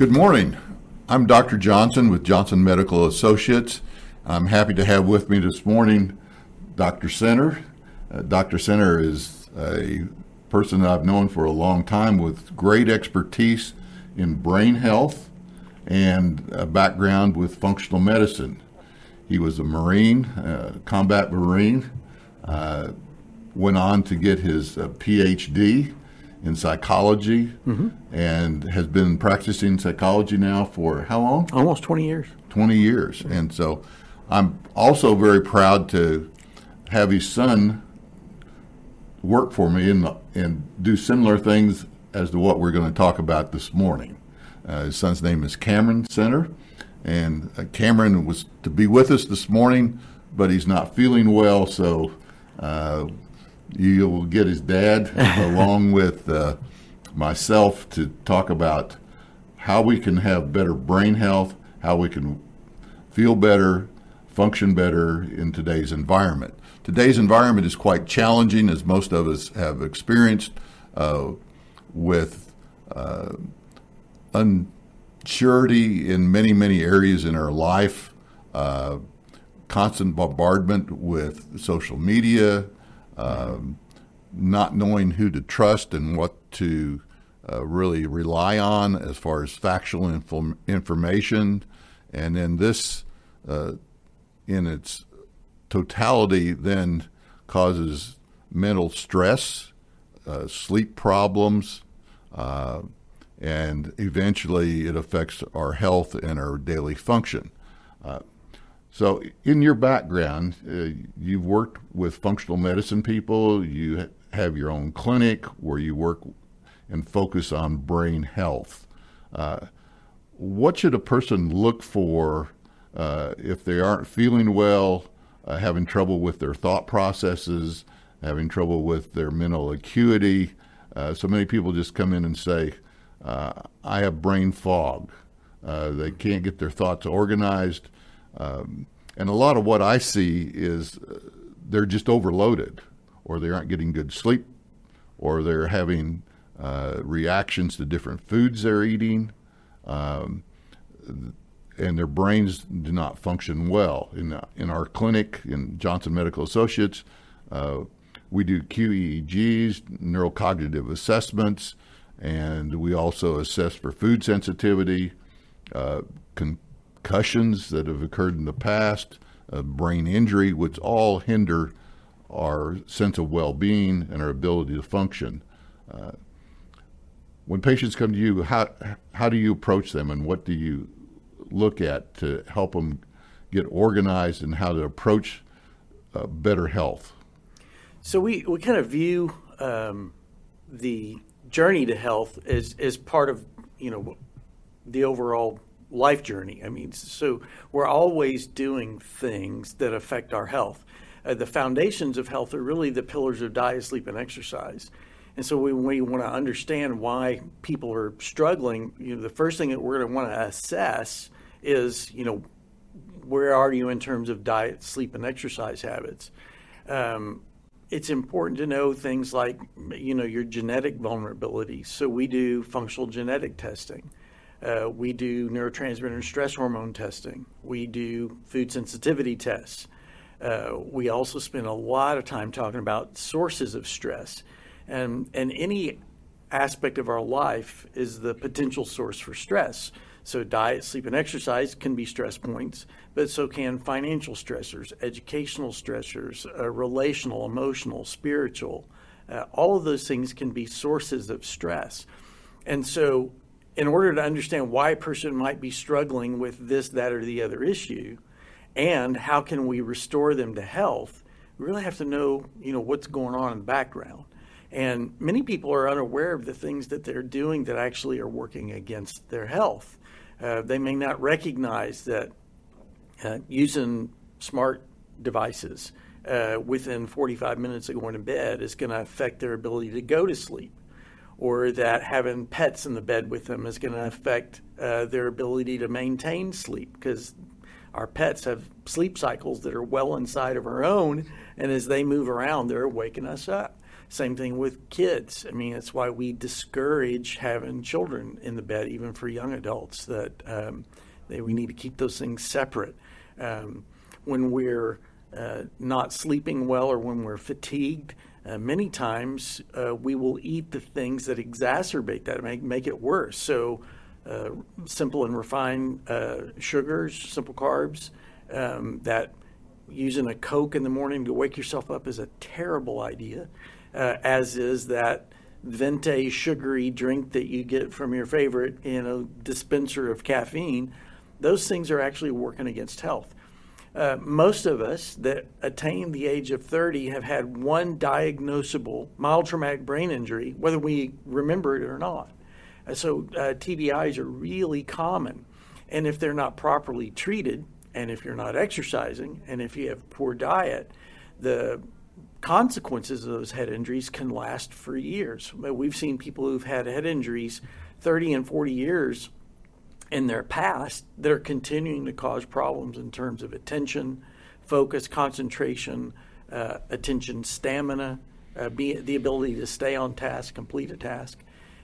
Good morning. I'm Dr. Johnson with Johnson Medical Associates. I'm happy to have with me this morning Dr. Center. Uh, Dr. Center is a person that I've known for a long time with great expertise in brain health and a background with functional medicine. He was a Marine, uh, combat Marine, uh, went on to get his uh, PhD in psychology mm-hmm. and has been practicing psychology now for how long? Almost 20 years. 20 years. And so I'm also very proud to have his son work for me and, and do similar things as to what we're going to talk about this morning. Uh, his son's name is Cameron Center, and uh, Cameron was to be with us this morning, but he's not feeling well, so uh, you will get his dad along with uh, myself to talk about how we can have better brain health, how we can feel better, function better in today's environment. Today's environment is quite challenging, as most of us have experienced, uh, with uh, unsurety in many, many areas in our life, uh, constant bombardment with social media, um, not knowing who to trust and what to uh, really rely on as far as factual info- information. And then this, uh, in its totality, then causes mental stress, uh, sleep problems, uh, and eventually it affects our health and our daily function. So, in your background, uh, you've worked with functional medicine people. You have your own clinic where you work and focus on brain health. Uh, what should a person look for uh, if they aren't feeling well, uh, having trouble with their thought processes, having trouble with their mental acuity? Uh, so many people just come in and say, uh, I have brain fog. they can't get their thoughts organized. Um, and a lot of what I see is uh, they're just overloaded, or they aren't getting good sleep, or they're having uh, reactions to different foods they're eating, um, and their brains do not function well. In, in our clinic, in Johnson Medical Associates, uh, we do QEEGs, neurocognitive assessments, and we also assess for food sensitivity, uh, con- concussions that have occurred in the past, brain injury, which all hinder our sense of well being and our ability to function. Uh, when patients come to you, how, how do you approach them and what do you look at to help them get organized and how to approach uh, better health? So we, we kind of view um, the journey to health as, as part of you know the overall life journey. I mean, so we're always doing things that affect our health. Uh, the foundations of health are really the pillars of diet, sleep, and exercise. And so when we want to understand why people are struggling, you know, the first thing that we're going to want to assess is, you know, where are you in terms of diet, sleep, and exercise habits? Um, it's important to know things like, you know, your genetic vulnerability. So we do functional genetic testing. Uh, we do neurotransmitter and stress hormone testing. We do food sensitivity tests. Uh, we also spend a lot of time talking about sources of stress. And, and any aspect of our life is the potential source for stress. So, diet, sleep, and exercise can be stress points, but so can financial stressors, educational stressors, uh, relational, emotional, spiritual. Uh, all of those things can be sources of stress. And so, in order to understand why a person might be struggling with this, that, or the other issue, and how can we restore them to health, we really have to know, you know, what's going on in the background. And many people are unaware of the things that they're doing that actually are working against their health. Uh, they may not recognize that uh, using smart devices uh, within 45 minutes of going to bed is going to affect their ability to go to sleep or that having pets in the bed with them is going to affect uh, their ability to maintain sleep because our pets have sleep cycles that are well inside of our own, and as they move around, they're waking us up. Same thing with kids. I mean, that's why we discourage having children in the bed, even for young adults. That, um, that we need to keep those things separate. Um, when we're uh, not sleeping well or when we're fatigued, uh, many times uh, we will eat the things that exacerbate that, make make it worse. So, uh, simple and refined uh, sugars, simple carbs, um, that using a Coke in the morning to wake yourself up is a terrible idea, uh, as is that venti sugary drink that you get from your favorite you know dispenser of caffeine. Those things are actually working against health. Uh, most of us that attain the age of 30 have had one diagnosable mild traumatic brain injury, whether we remember it or not. Uh, so uh, TBIs are really common. And if they're not properly treated, and if you're not exercising, and if you have poor diet, the consequences of those head injuries can last for years. We've seen people who've had head injuries 30 and 40 years in their past that are continuing to cause problems in terms of attention, focus, concentration, uh, attention stamina, uh, be, the ability to stay on task, complete a task.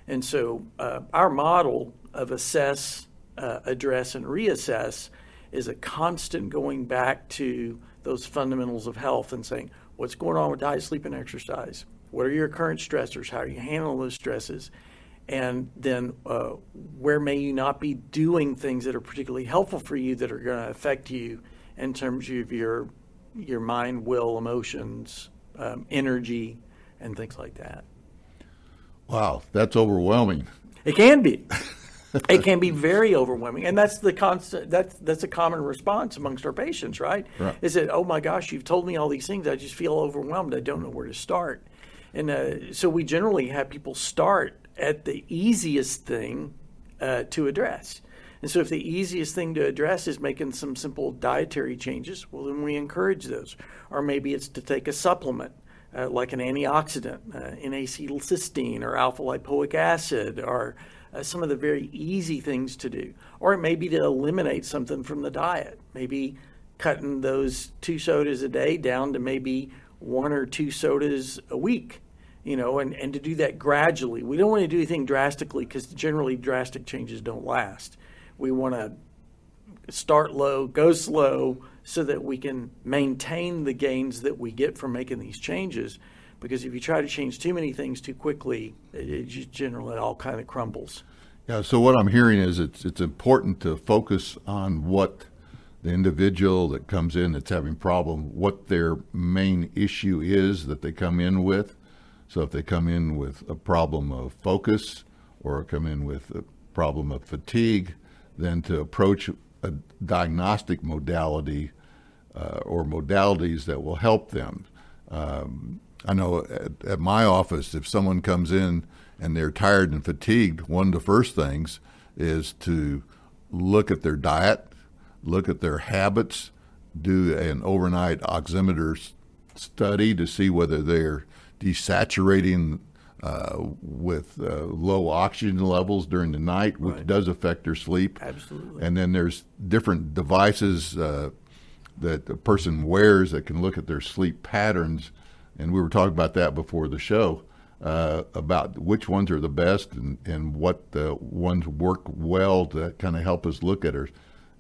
And so uh, our model of assess, uh, address, and reassess is a constant going back to those fundamentals of health and saying, what's going on with diet, sleep, and exercise? What are your current stressors? How are you handling those stresses? And then uh, where may you not be doing things that are particularly helpful for you that are going to affect you in terms of your your mind, will, emotions, um, energy, and things like that. Wow, that's overwhelming. It can be. it can be very overwhelming, and that's the constant. That's that's a common response amongst our patients, right? right? Is that oh my gosh, you've told me all these things, I just feel overwhelmed. I don't know where to start, and uh, so we generally have people start at the easiest thing uh, to address. And so, if the easiest thing to address is making some simple dietary changes, well, then we encourage those. Or maybe it's to take a supplement uh, like an antioxidant, uh, N-acetylcysteine, or alpha lipoic acid, or uh, some of the very easy things to do. Or it may be to eliminate something from the diet, maybe cutting those two sodas a day down to maybe one or two sodas a week you know, and, and to do that gradually. We don't want to do anything drastically because generally drastic changes don't last. We want to start low, go slow, so that we can maintain the gains that we get from making these changes. Because if you try to change too many things too quickly, it, it just generally all kind of crumbles. Yeah. So what I'm hearing is it's it's important to focus on what the individual that comes in that's having problem, what their main issue is that they come in with, so if they come in with a problem of focus or come in with a problem of fatigue, then to approach a diagnostic modality uh, or modalities that will help them. Um, I know at, at, my office, if someone comes in and they're tired and fatigued, one of the first things is to look at their diet, look at their habits, do an overnight oximeter study to see whether they're desaturating uh, with uh, low oxygen levels during the night, which right. does affect their sleep. Absolutely. And then there's different devices uh, that a person wears that can look at their sleep patterns. And we were talking about that before the show uh, about which ones are the best and, and what the ones work well to kind of help us look at our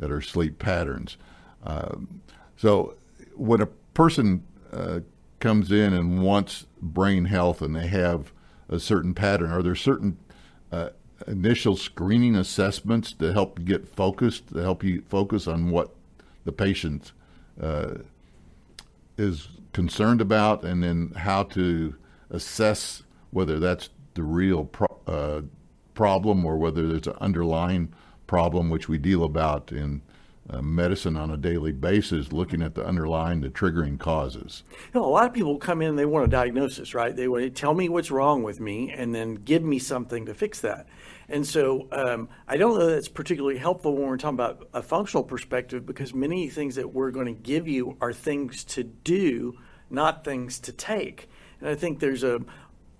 at our sleep patterns. Um, so when a person uh, comes in and wants brain health and they have a certain pattern, are there certain uh, initial screening assessments to help get focused, to help you focus on what the patient uh, is concerned about, and then how to assess whether that's the real pro- uh, problem or whether there's an underlying problem, which we deal about in uh, medicine on a daily basis, looking at the underlying, the triggering causes. You know, a lot of people come in, they want a diagnosis, right? They want to tell me what's wrong with me and then give me something to fix that. And so um, I don't know that's particularly helpful when we're talking about a functional perspective because many things that we're going to give you are things to do, not things to take. And I think there's a,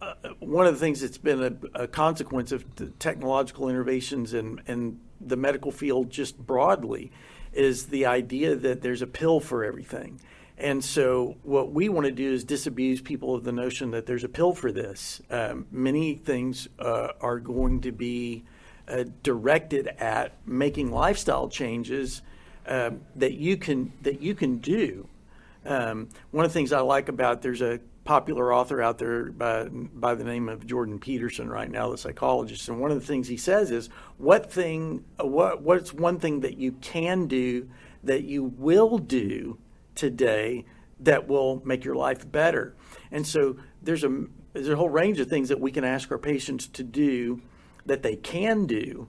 uh, one of the things that's been a, a consequence of technological innovations in, in the medical field just broadly is the idea that there's a pill for everything. And so, what we want to do is disabuse people of the notion that there's a pill for this. Um, many things uh, are going to be uh, directed at making lifestyle changes um, that you can that you can do. Um, one of the things I like about there's a popular author out there by, by the name of Jordan Peterson right now, the psychologist, and one of the things he says is what thing what what's one thing that you can do that you will do today that will make your life better. And so there's a there's a whole range of things that we can ask our patients to do that they can do,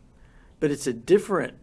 but it's a different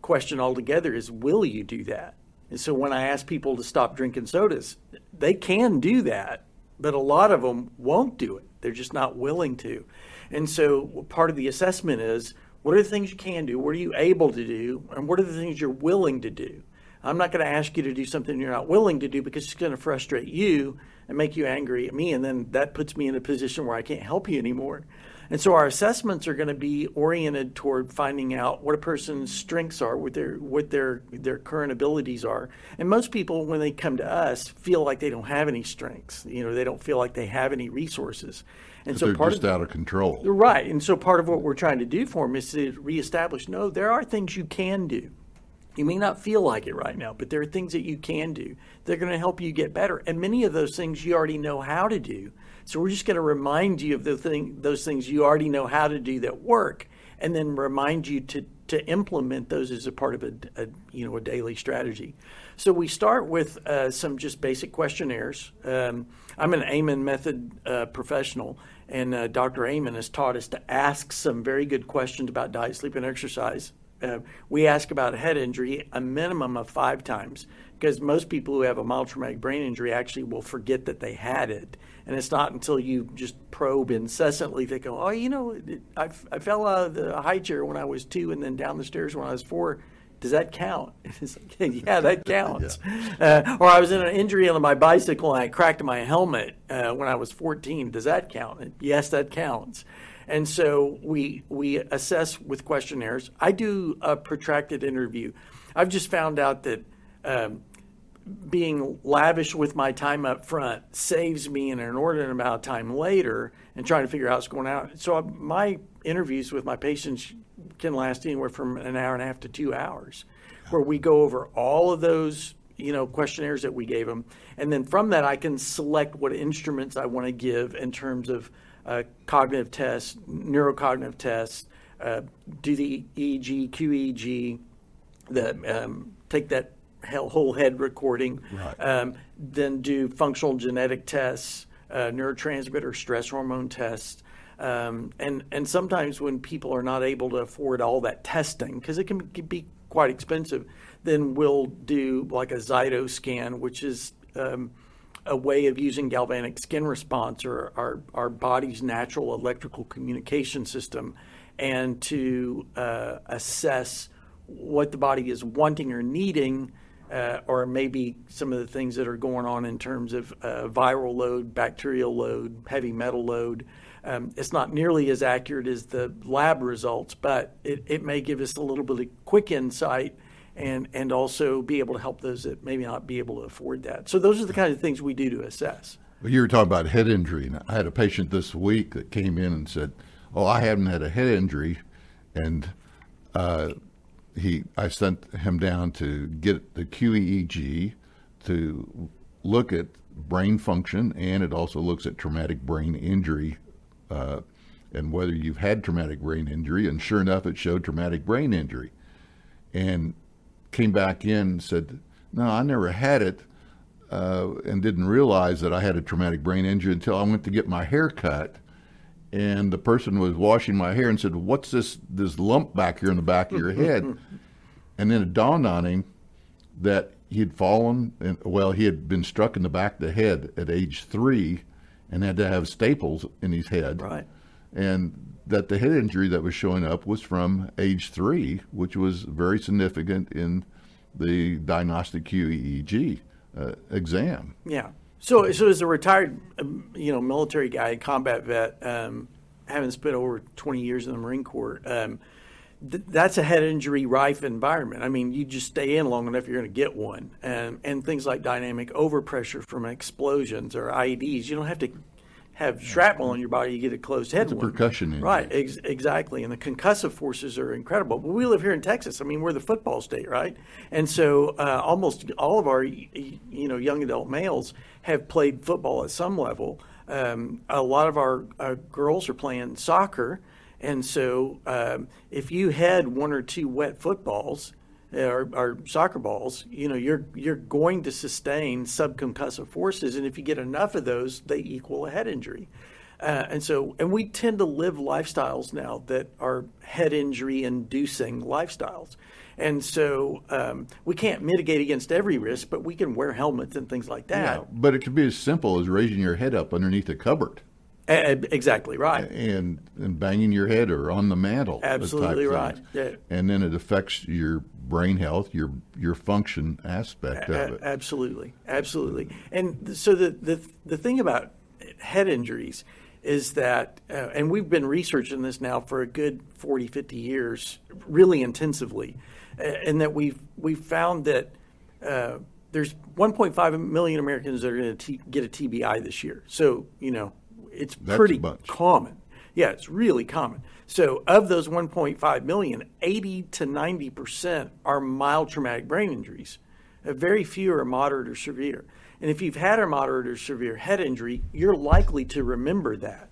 question altogether is will you do that? And so when I ask people to stop drinking sodas, they can do that, but a lot of them won't do it. They're just not willing to. And so part of the assessment is what are the things you can do? What are you able to do? And what are the things you're willing to do? I'm not going to ask you to do something you're not willing to do because it's going to frustrate you and make you angry at me. And then that puts me in a position where I can't help you anymore. And so our assessments are going to be oriented toward finding out what a person's strengths are, what their what their their current abilities are. And most people, when they come to us, feel like they don't have any strengths. You know, they don't feel like they have any resources. And so they're part just of, out of control. Right. And so part of what we're trying to do for them is to reestablish no, there are things you can do. You may not feel like it right now, but there are things that you can do. They're going to help you get better. And many of those things you already know how to do. So we're just going to remind you of the thing, those things you already know how to do that work, and then remind you to, to implement those as a part of a, a you know a daily strategy. So we start with uh, some just basic questionnaires. Um, I'm an Amen method uh, professional, and uh, Dr. Amen has taught us to ask some very good questions about diet, sleep, and exercise uh, we ask about head injury a minimum of five times because most people who have a mild traumatic brain injury actually will forget that they had it. And it's not until you just probe incessantly they go, oh, you know, I, I fell out of the high chair when I was two and then down the stairs when I was four. Does that count? Like, yeah, that counts. yeah. Uh, or I was in an injury on my bicycle and I cracked my helmet uh, when I was 14. Does that count? Yes, that counts. And so we we assess with questionnaires. I do a protracted interview. I've just found out that um, being lavish with my time up front saves me an inordinate amount of time later and trying to figure out what's going on. So my interviews with my patients can last anywhere from an hour and a half to two hours, where we go over all of those you know questionnaires that we gave them, and then from that I can select what instruments I want to give in terms of uh, cognitive tests, neurocognitive tests, uh, do the EEG, QEEG, the, um, take that whole head recording, right. um, then do functional genetic tests, uh, neurotransmitter stress hormone tests. Um, and and sometimes when people are not able to afford all that testing because it can be quite expensive, then we'll do like a Zyto scan, which is um, a way of using galvanic skin response or our, our body's natural electrical communication system and to uh, assess what the body is wanting or needing, uh, or maybe some of the things that are going on in terms of uh, viral load, bacterial load, heavy metal load. Um, it's not nearly as accurate as the lab results, but it, it may give us a little bit of quick insight and and also be able to help those that maybe not be able to afford that. So those are the kind of things we do to assess. Well, you were talking about head injury, and I had a patient this week that came in and said, "Oh, I haven't had a head injury," and uh, he I sent him down to get the QEEG to look at brain function, and it also looks at traumatic brain injury. Uh, and whether you've had traumatic brain injury, and sure enough, it showed traumatic brain injury. And came back in and said, No, I never had it, uh, and didn't realize that I had a traumatic brain injury until I went to get my hair cut. And the person was washing my hair and said, What's this, this lump back here in the back of your head? and then it dawned on him that he had fallen, and well, he had been struck in the back of the head at age three and had to have staples in his head. Right. And that the head injury that was showing up was from age three, which was very significant in the diagnostic QEEG uh, exam. Yeah. So, so as a retired, um, you know, military guy, combat vet, um, having spent over 20 years in the Marine Corps, um, th- that's a head injury rife environment. I mean, you just stay in long enough, you're going to get one. And, and things like dynamic overpressure from explosions or IEDs, you don't have to have shrapnel in your body, you get a closed head It's wound. percussion injury. Right, ex- exactly. And the concussive forces are incredible. But we live here in Texas. I mean, we're the football state, right? And so uh, almost all of our, you know, young adult males have played football at some level. Um, a lot of our, our girls are playing soccer. And so um, if you had one or two wet footballs, or, or soccer balls, you know, you're you're going to sustain subconcussive forces, and if you get enough of those, they equal a head injury. Uh, and so, and we tend to live lifestyles now that are head injury inducing lifestyles. And so, um, we can't mitigate against every risk, but we can wear helmets and things like Yeah, that. but it could be as simple as raising your head up underneath a cupboard A- a- exactly right. and and banging your head or on the mantle. Absolutely right. Yeah. And then it affects your brain health, your your function aspect of it. Absolutely, absolutely. And so the the the thing about head injuries is that, uh, and we've been researching this now for a good 40, 50 years, really intensively, and that we've we've found that. Uh, there's 1.5 million Americans that are going to get a TBI this year. So, you know, it's That's pretty common. Yeah, it's really common. So, of those 1.5 million, 80 to 90 percent are mild traumatic brain injuries. Uh, very few are moderate or severe. And if you've had a moderate or severe head injury, you're likely to remember that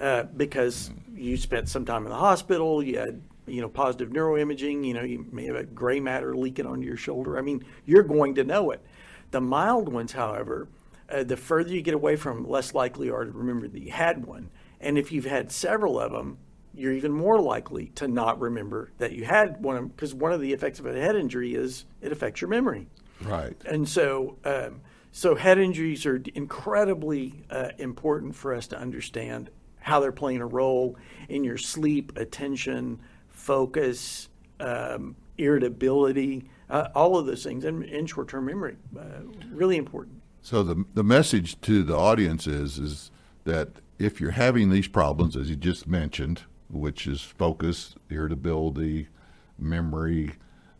uh, because you spent some time in the hospital. You had, you know, positive neuroimaging. You know, you may have a gray matter leaking onto your shoulder. I mean, you're going to know it. The mild ones, however, uh, the further you get away from, less likely you are to remember that you had one. And if you've had several of them, you're even more likely to not remember that you had one because one of the effects of a head injury is it affects your memory. Right. And so, um, so head injuries are incredibly uh, important for us to understand how they're playing a role in your sleep, attention, focus, um, irritability, uh, all of those things, and, and short-term memory. Uh, really important. So the the message to the audience is is that if you're having these problems, as you just mentioned, which is focus, irritability, memory,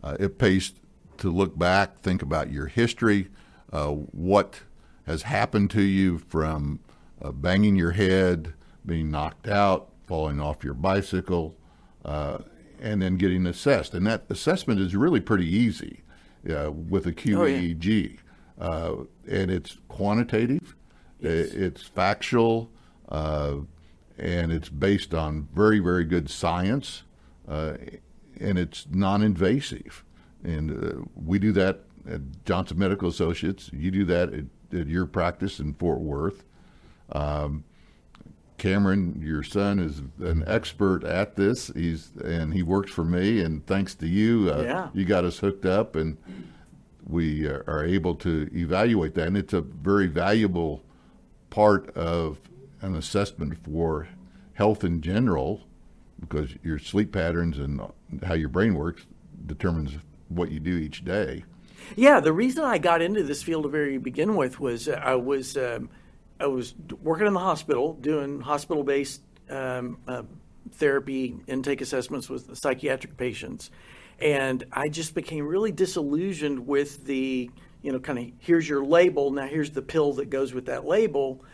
uh, it pays to look back, think about your history, uh, what has happened to you from uh, banging your head, being knocked out, falling off your bicycle, uh, and then getting assessed. And that assessment is really pretty easy uh, with a Oh, yeah. QEEG uh, and it's quantitative, i- it's factual, uh, and it's based on very, very good science, uh, and it's non-invasive. And uh, we do that at Johnson Medical Associates. You do that at, at your practice in Fort Worth. Um, Cameron, your son, is an expert at this. He's and he works for me. And thanks to you, uh, Yeah. you got us hooked up, and we are are able to evaluate that. And it's a very valuable part of an assessment for health in general, because your sleep patterns and how your brain works determines what you do each day. Yeah, the reason I got into this field to very begin with was uh, I was um, I was working in the hospital doing hospital based um, uh, therapy intake assessments with psychiatric patients, and I just became really disillusioned with the you know kind of here's your label now here's the pill that goes with that label.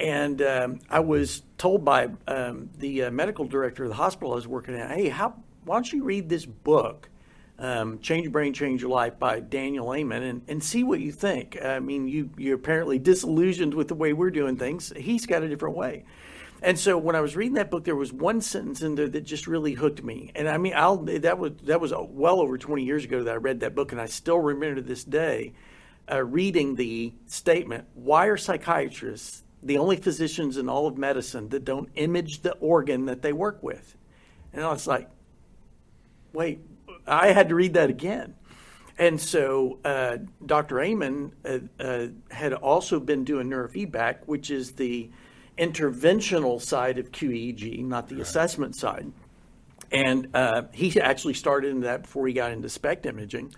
And um, I was told by um, the uh, medical director of the hospital I was working at, "Hey, how why don't you read this book, um, Change Your Brain, Change Your Life by Daniel Amen, and, and see what you think. I mean, you, you're apparently disillusioned with the way we're doing things. He's got a different way. And so when I was reading that book, there was one sentence in there that just really hooked me. And I mean, I'll, that was that was well over 20 years ago that I read that book, and I still remember to this day uh, reading the statement: "Why are psychiatrists the only physicians in all of medicine that don't image the organ that they work with?" And I was like, wait, I had to read that again. And so uh, Dr. Amen uh, uh, had also been doing neurofeedback, which is the interventional side of QEEG, not the assessment side. And uh, he actually started in that before he got into SPECT imaging.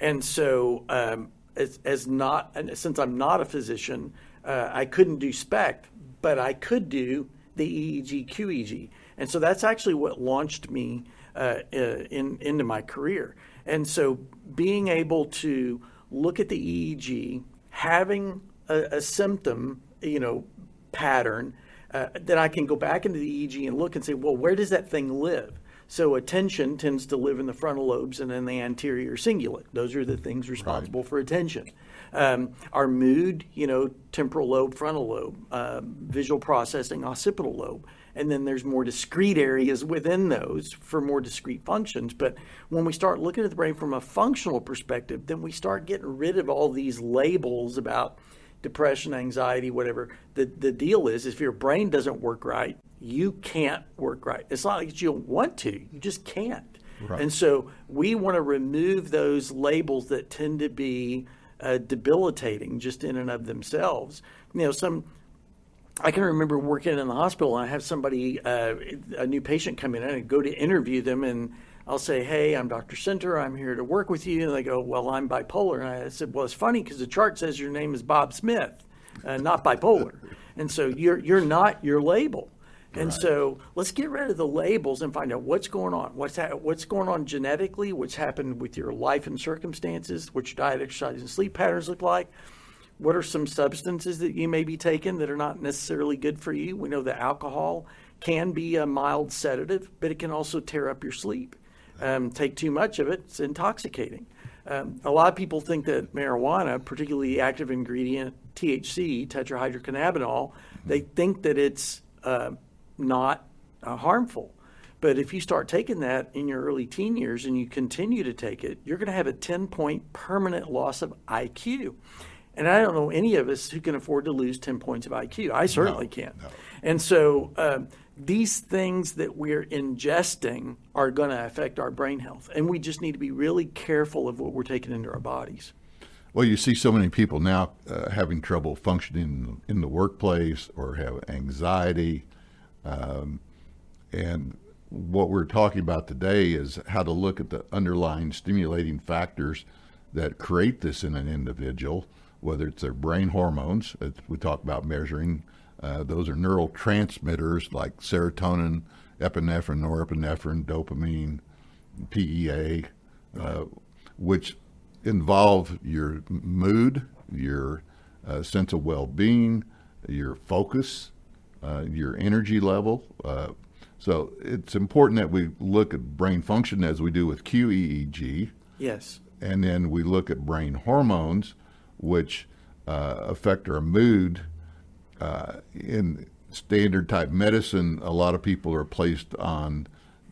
And so, um, as, as not, and since I'm not a physician, uh, I couldn't do SPECT, but I could do the EEG QEEG. And so that's actually what launched me uh, uh, in into my career. And so being able to look at the EEG, having a, a symptom, you know, pattern, uh, that I can go back into the EEG and look and say, well, where does that thing live? So attention tends to live in the frontal lobes and in the anterior cingulate. Those are the things responsible right. for attention. Um, our mood, you know, temporal lobe, frontal lobe, uh, visual processing, occipital lobe. And then there's more discrete areas within those for more discrete functions. But when we start looking at the brain from a functional perspective, then we start getting rid of all these labels about depression, anxiety, whatever. The the deal is if your brain doesn't work right, you can't work right. It's not like you don't want to, you just can't. Right. And so we want to remove those labels that tend to be uh, debilitating just in and of themselves. You know, some I can remember working in the hospital and I have somebody, uh, a new patient come in and I go to interview them and I'll say, "Hey, I'm Dr. Center. I'm here to work with you." And they go, "Well, I'm bipolar." And I said, "Well, it's funny because the chart says your name is Bob Smith, uh, not bipolar, and so you're you're not your label." And right. so let's get rid of the labels and find out what's going on. What's ha- what's going on genetically? What's happened with your life and circumstances? What your diet, exercise, and sleep patterns look like? What are some substances that you may be taking that are not necessarily good for you? We know that alcohol can be a mild sedative, but it can also tear up your sleep. Um, take too much of it, it's intoxicating. Um, a lot of people think that marijuana, particularly the active ingredient THC, tetrahydrocannabinol, they think that it's uh, not uh, harmful. But if you start taking that in your early teen years and you continue to take it, you're going to have a 10 point permanent loss of IQ. And I don't know any of us who can afford to lose 10 points of IQ. I certainly no, can't. No. And so uh, these things that we're ingesting are going to affect our brain health. And we just need to be really careful of what we're taking into our bodies. Well, you see so many people now uh, having trouble functioning in the workplace or have anxiety. Um, and what we're talking about today is how to look at the underlying stimulating factors that create this in an individual, whether it's their brain hormones, as we talk about measuring uh, those are neurotransmitters like serotonin, epinephrine, norepinephrine, dopamine, PEA, uh, which involve your mood, your uh, sense of well being, your focus, uh, your energy level. Uh, so it's important that we look at brain function as we do with QEEG. Yes. And then we look at brain hormones, which affect our mood uh, in standard type medicine, a lot of people are placed on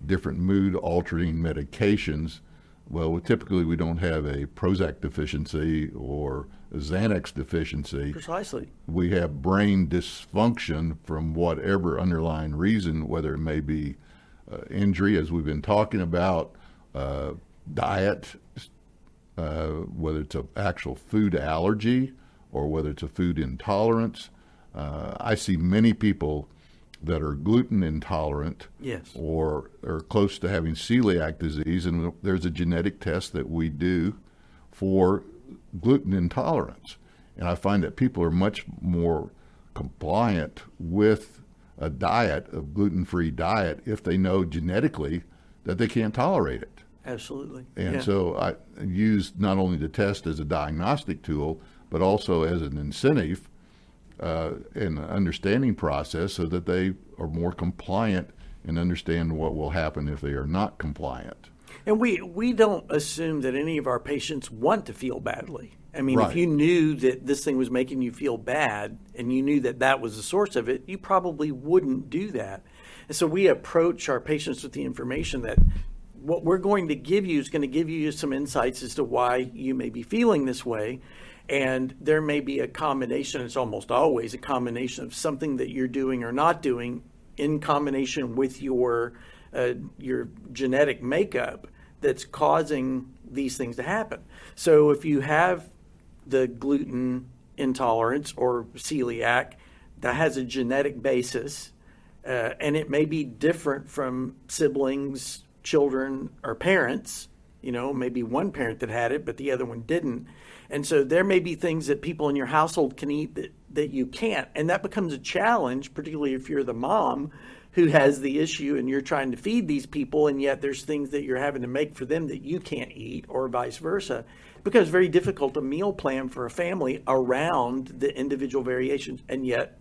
different mood altering medications. Well, typically we don't have a Prozac deficiency or a Xanax deficiency. Precisely. We have brain dysfunction from whatever underlying reason, whether it may be uh, injury, as we've been talking about, uh, diet, uh, whether it's an actual food allergy or whether it's a food intolerance. Uh, I see many people that are gluten intolerant yes. or are close to having celiac disease, and there's a genetic test that we do for gluten intolerance. And I find that people are much more compliant with a diet, a gluten free diet, if they know genetically that they can't tolerate it. Absolutely. And yeah. so I use not only the test as a diagnostic tool, but also as an incentive uh, an understanding process so that they are more compliant and understand what will happen if they are not compliant. And we, we don't assume that any of our patients want to feel badly. I mean, right. if you knew that this thing was making you feel bad and you knew that that was the source of it, you probably wouldn't do that. And so we approach our patients with the information that what we're going to give you is going to give you some insights as to why you may be feeling this way. And there may be a combination, it's almost always a combination of something that you're doing or not doing in combination with your uh, your genetic makeup that's causing these things to happen. So if you have the gluten intolerance or celiac that has a genetic basis, uh, and it may be different from siblings, children, or parents. You know, maybe one parent that had it, but the other one didn't. And so there may be things that people in your household can eat that, that you can't. And that becomes a challenge, particularly if you're the mom who has the issue and you're trying to feed these people and yet there's things that you're having to make for them that you can't eat or vice versa it becomes very difficult to meal plan for a family around the individual variations and yet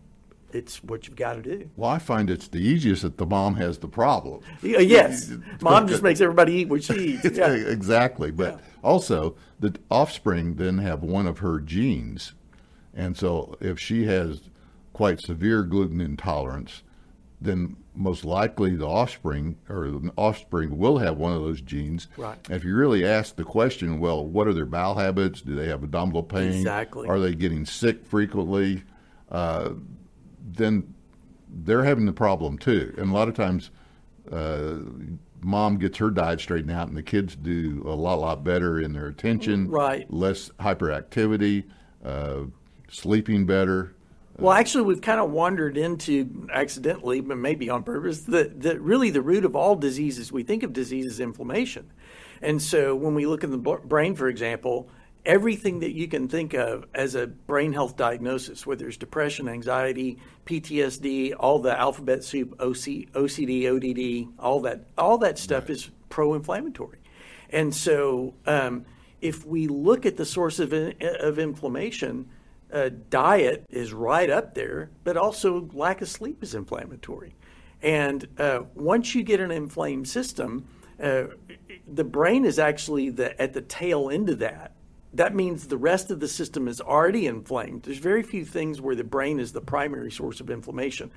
it's what you've got to do. Well, I find it's the easiest that the mom has the problem. Yeah, yes, mom just makes everybody eat what she eats. Yeah. exactly, but yeah. also the offspring then have one of her genes, and so if she has quite severe gluten intolerance, then most likely the offspring or the offspring will have one of those genes. Right. And if you really ask the question, well, what are their bowel habits? Do they have abdominal pain? Exactly. Are they getting sick frequently? Uh, then they're having the problem too. And a lot of times, uh, mom gets her diet straightened out, and the kids do a lot, lot better in their attention, right? Less hyperactivity, uh, sleeping better. Well, actually, we've kind of wandered into accidentally, but maybe on purpose, that that really the root of all diseases. We think of disease as inflammation, and so when we look at the brain, for example, everything that you can think of as a brain health diagnosis, whether it's depression, anxiety, PTSD, all the alphabet soup, OC, OCD, ODD, all that, all that stuff right. is pro-inflammatory. And so, um, if we look at the source of, of inflammation, uh, diet is right up there, but also lack of sleep is inflammatory. And uh, once you get an inflamed system, uh, the brain is actually the, at the tail end of that that means the rest of the system is already inflamed. There's very few things where the brain is the primary source of inflammation.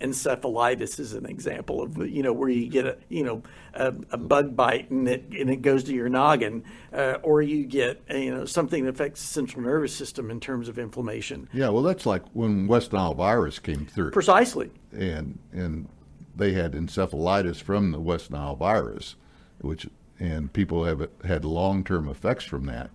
Encephalitis is an example of you know where you get a you know a, a bug bite and it and it goes to your noggin, uh, or you get you know something that affects the central nervous system in terms of inflammation. Yeah, well, that's like when West Nile virus came through. Precisely. And and they had encephalitis from the West Nile virus, which and people have had long term effects from that.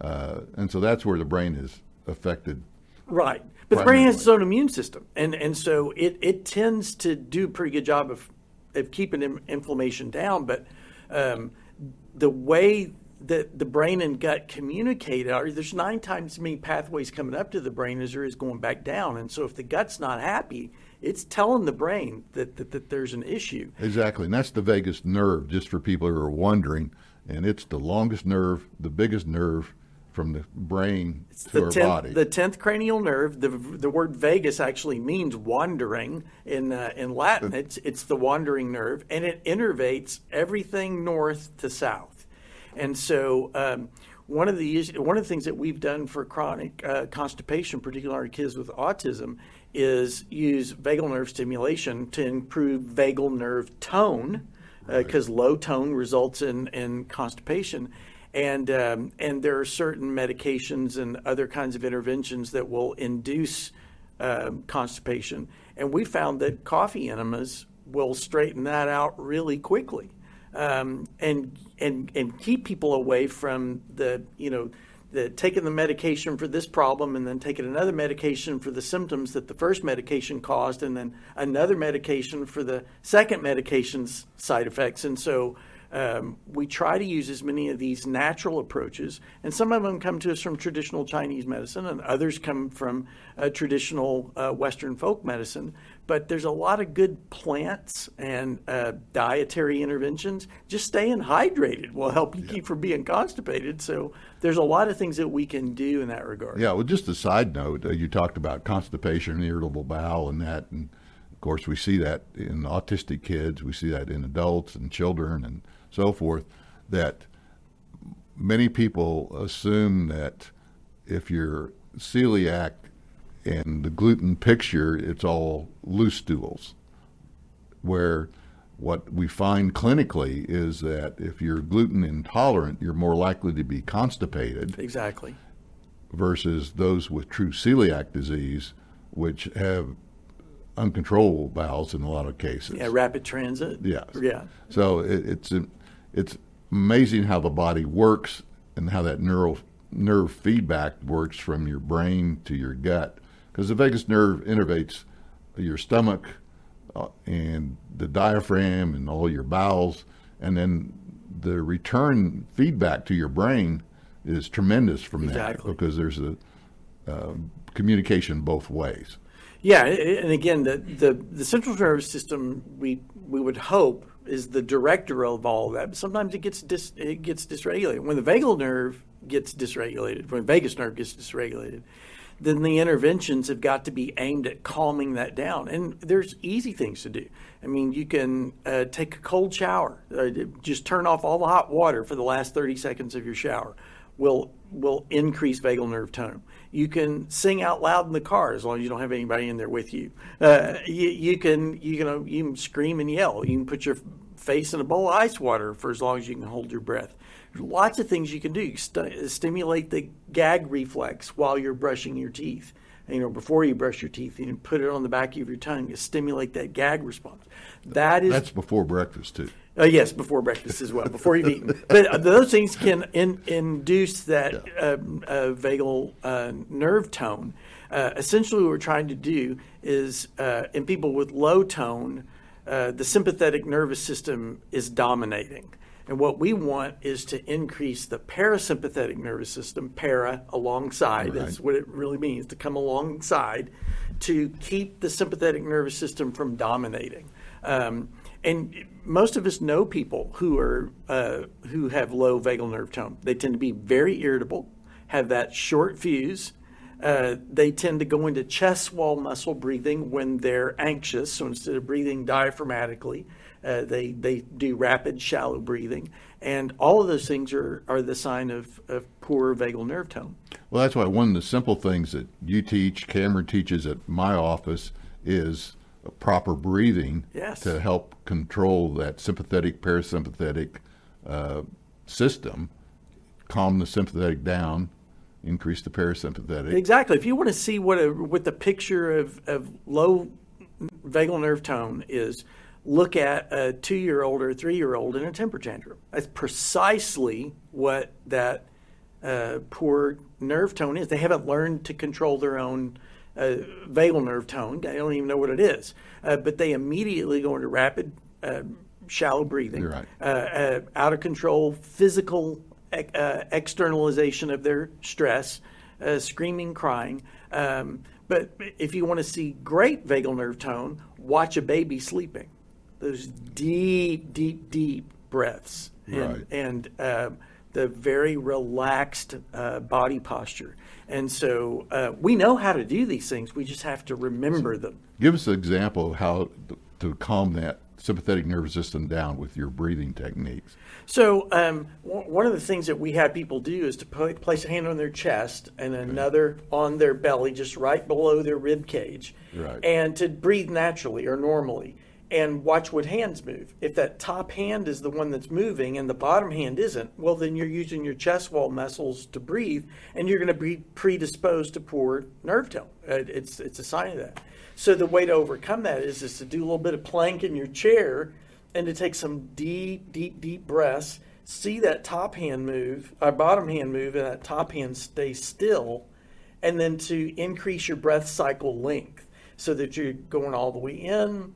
Uh, and so that's where the brain is affected. Right. But primarily. the brain has its own immune system. And, and so it, it tends to do a pretty good job of, of keeping inflammation down. But um, the way that the brain and gut communicate are there's nine times as many pathways coming up to the brain as there is going back down. And so if the gut's not happy, it's telling the brain that, that, that there's an issue. Exactly. And that's the vagus nerve, just for people who are wondering. And it's the longest nerve, the biggest nerve from the brain it's to the our tenth, body. The tenth cranial nerve. The the word vagus actually means wandering in uh, in Latin. It's it's the wandering nerve, and it innervates everything north to south. And so, um, one of the one of the things that we've done for chronic uh, constipation, particularly kids with autism, is use vagal nerve stimulation to improve vagal nerve tone, because uh, low tone results in in constipation and um, and there are certain medications and other kinds of interventions that will induce uh, constipation. And we found that coffee enemas will straighten that out really quickly, um, and and and keep people away from the you know. The, taking the medication for this problem and then taking another medication for the symptoms that the first medication caused and then another medication for the second medication's side effects and so um, we try to use as many of these natural approaches, and some of them come to us from traditional Chinese medicine, and others come from uh, traditional uh, Western folk medicine. But there's a lot of good plants and uh, dietary interventions. Just staying hydrated will help you yeah. keep from being constipated. So there's a lot of things that we can do in that regard. Yeah. Well, just a side note, uh, you talked about constipation, irritable bowel, and that, and of course we see that in autistic kids. We see that in adults and children, and so forth, that many people assume that if you're celiac and the gluten picture, it's all loose stools. Where what we find clinically is that if you're gluten intolerant, you're more likely to be constipated. Exactly. Versus those with true celiac disease, which have uncontrollable bowels in a lot of cases. Yeah, rapid transit. Yes. Yeah. So it, it's it's amazing how the body works and how that neural nerve feedback works from your brain to your gut because the vagus nerve innervates your stomach uh, and the diaphragm and all your bowels and then the return feedback to your brain is tremendous from exactly. that because there's a uh, communication both ways Yeah, and again, the, the, the central nervous system we we would hope is the director of all that. But sometimes it gets dis, it gets dysregulated. When the vagal nerve gets dysregulated, when vagus nerve gets dysregulated, then the interventions have got to be aimed at calming that down. And there's easy things to do. I mean, you can uh, take a cold shower. Uh, just turn off all the hot water for the last 30 seconds of your shower. Will will increase vagal nerve tone. You can sing out loud in the car as long as you don't have anybody in there with you. Uh, you, you, can you can you can scream and yell. You can put your face in a bowl of ice water for as long as you can hold your breath. There's Lots of things you can do. St- stimulate the gag reflex while you're brushing your teeth. You know, before you brush your teeth, you can put it on the back of your tongue to stimulate that gag response. That is that's before breakfast too. Uh, yes, before breakfast as well, before you've eaten. But uh, those things can in, induce that yeah. uh, uh vagal uh, nerve tone. Uh, essentially, what we're trying to do is in people with low tone, the sympathetic nervous system is dominating. And what we want is to increase the parasympathetic nervous system, para, alongside. Right. That's what it really means, to come alongside to keep the sympathetic nervous system from dominating. Um, and most of us know people who are uh, who have low vagal nerve tone. They tend to be very irritable, have that short fuse. Uh, they tend to go into chest wall muscle breathing when they're anxious. So instead of breathing diaphragmatically, uh, they they do rapid, shallow breathing, and all of those things are, are the sign of, of poor vagal nerve tone. Well, that's why one of the simple things that you teach, Cameron teaches at my office, is proper breathing yes. to help control that sympathetic parasympathetic uh, system, calm the sympathetic down, increase the parasympathetic. Exactly. If you want to see what a, what the picture of, of low vagal nerve tone is look at a two year old or a three year old in a temper tantrum. That's precisely what that uh, poor nerve tone is. They haven't learned to control their own uh, vagal nerve tone. I don't even know what it is. Uh, but they immediately go into rapid, uh, shallow breathing, right. Uh, uh, out of control, physical externalization of their stress, screaming, crying. Um, but if you want to see great vagal nerve tone, watch a baby sleeping those deep, deep, deep breaths, and, right. and uh, the very relaxed uh, body posture. And so uh, we know how to do these things. We just have to remember them. Give us an example of how to calm that sympathetic nervous system down with your breathing techniques. So, um, w- one of the things that we have people do is to put, place a hand on their chest and another on their belly, just right below their rib cage, right. and to breathe naturally or normally and watch what hands move. If that top hand is the one that's moving and the bottom hand isn't, well, then you're using your chest wall muscles to breathe, and you're going to be predisposed to poor nerve tone. It's it's a sign of that. So the way to overcome that is is to do a little bit of plank in your chair, and to take some deep, deep, deep breaths. See that top hand move, our uh, bottom hand move, and that top hand stay still, and then to increase your breath cycle length so that you're going all the way in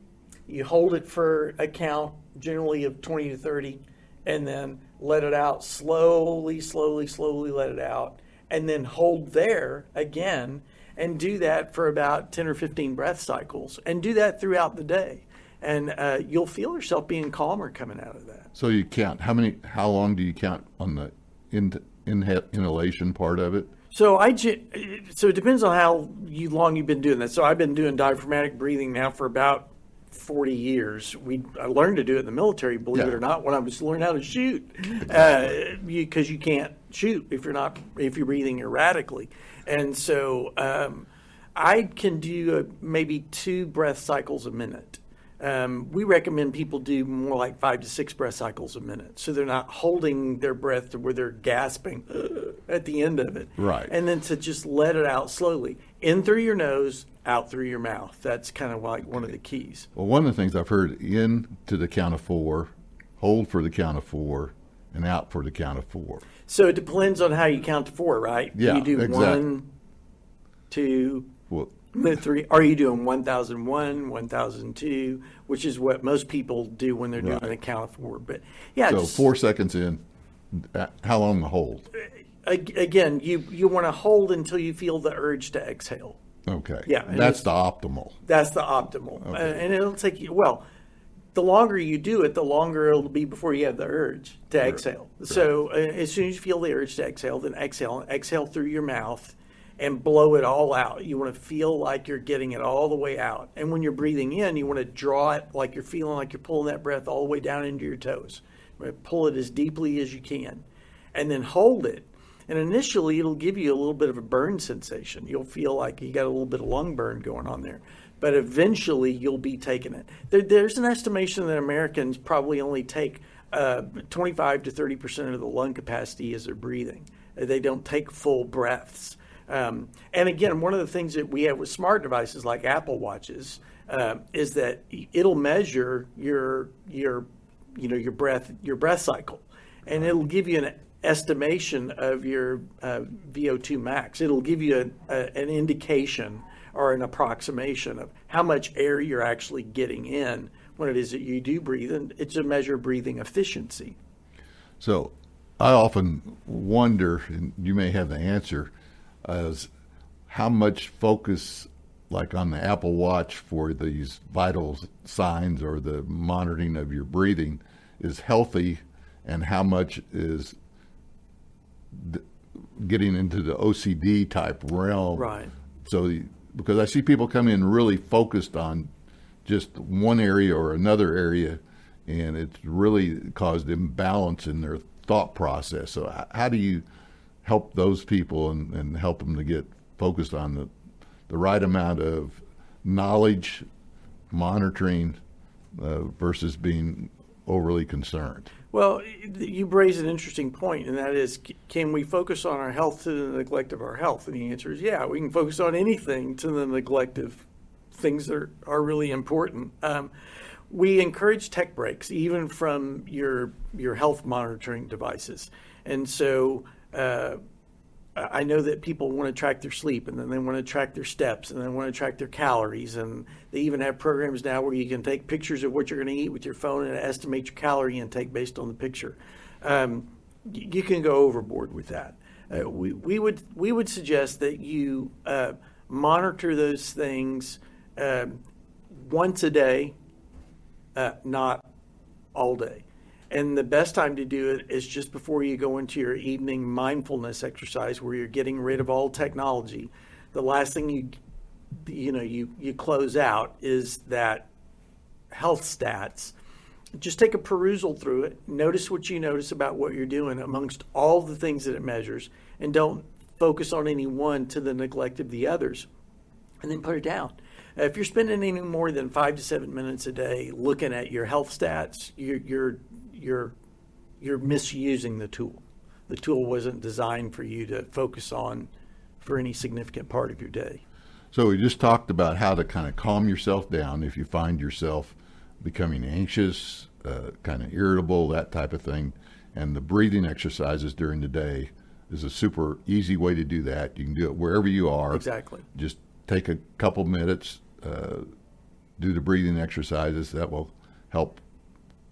you hold it for a count, generally of 20 to 30, and then let it out slowly, slowly, slowly let it out, and then hold there again and do that for about 10 or 15 breath cycles and do that throughout the day. And uh, you'll feel yourself being calmer coming out of that. So you count how many? How long do you count on the in, inhalation part of it? So I so it depends on how you, long you've been doing that. So I've been doing diaphragmatic breathing now for about 40 years. We I learned to do it in the military, believe yeah. it or not, when I was learning how to shoot, because uh, you, you, can't shoot if you're not if you're breathing erratically, and so um, I can do a, maybe two breath cycles a minute. Um, we recommend people do more like five to six breath cycles a minute, so they're not holding their breath to where they're gasping at the end of it. Right. And then to just let it out slowly, in through your nose, out through your mouth. That's kind of like one of the keys. Well, one of the things I've heard in to the count of four, hold for the count of four, and out for the count of four. So it depends on how you count to four, right? Yeah, you do exactly. one, two, well, three. Are you doing 1001, 1002, which is what most people do when they're doing right. a count of four? But yeah, so just, four seconds in. Uh, how long to hold? Again, you you want to hold until you feel the urge to exhale Okay. Yeah, That's the optimal. That's the optimal, and, and it'll take you. Well, the longer you do it, the longer it'll be before you have the urge to exhale. So uh, as soon as you feel the urge to exhale, then exhale. Exhale through your mouth and blow it all out. You want to feel like you're getting it all the way out. And when you're breathing in, you want to draw it like you're feeling like you're pulling that breath all the way down into your toes. Pull it as deeply as you can, and then hold it. And initially, it'll give you a little bit of a burn sensation. You'll feel like you got a little bit of lung burn going on there. But eventually, you'll be taking it. There, there's an estimation that Americans probably only take uh, 25 to 30 percent of the lung capacity as they're breathing. They don't take full breaths. Um, and again, one of the things that we have with smart devices like Apple Watches uh, is that it'll measure your your you know your breath your breath cycle, and it'll give you an estimation of your uh, VO2 max. It'll give you a, a, an indication or an approximation of how much air you're actually getting in when it is that you do breathe, and it's a measure of breathing efficiency. So I often wonder, and you may have the answer, as how much focus, like on the Apple Watch, for these vital signs or the monitoring of your breathing is healthy, and how much is getting into the OCD type realm. Right. So, because I see people come in really focused on just one area or another area, and it's really caused imbalance in their thought process. So, how do you help those people and, and help them to get focused on the, the right amount of knowledge, monitoring, uh, versus being overly concerned? Well, you raise an interesting point, and that is, can we focus on our health to the neglect of our health? And the answer is, yeah, we can focus on anything to the neglect of things that are, really important. Um, we encourage tech breaks, even from your your health monitoring devices, and so. Uh, I know that people want to track their sleep and then they want to track their steps and they want to track their calories. And they even have programs now where you can take pictures of what you're going to eat with your phone and estimate your calorie intake based on the picture. Um, you can go overboard with that. Uh, we, we, would, we would suggest that you uh, monitor those things um, once a day, uh, not all day. And the best time to do it is just before you go into your evening mindfulness exercise where you're getting rid of all technology. The last thing you you know you you close out is that health stats. Just take a perusal through it. Notice what you notice about what you're doing amongst all the things that it measures and don't focus on any one to the neglect of the others and then put it down. If you're spending any more than five to seven minutes a day looking at your health stats, you're you're you're you're misusing the tool. The tool wasn't designed for you to focus on for any significant part of your day. So we just talked about how to kind of calm yourself down if you find yourself becoming anxious, uh, kind of irritable, that type of thing. And the breathing exercises during the day is a super easy way to do that. You can do it wherever you are. Exactly. Just take a couple minutes, uh, do the breathing exercises. That will help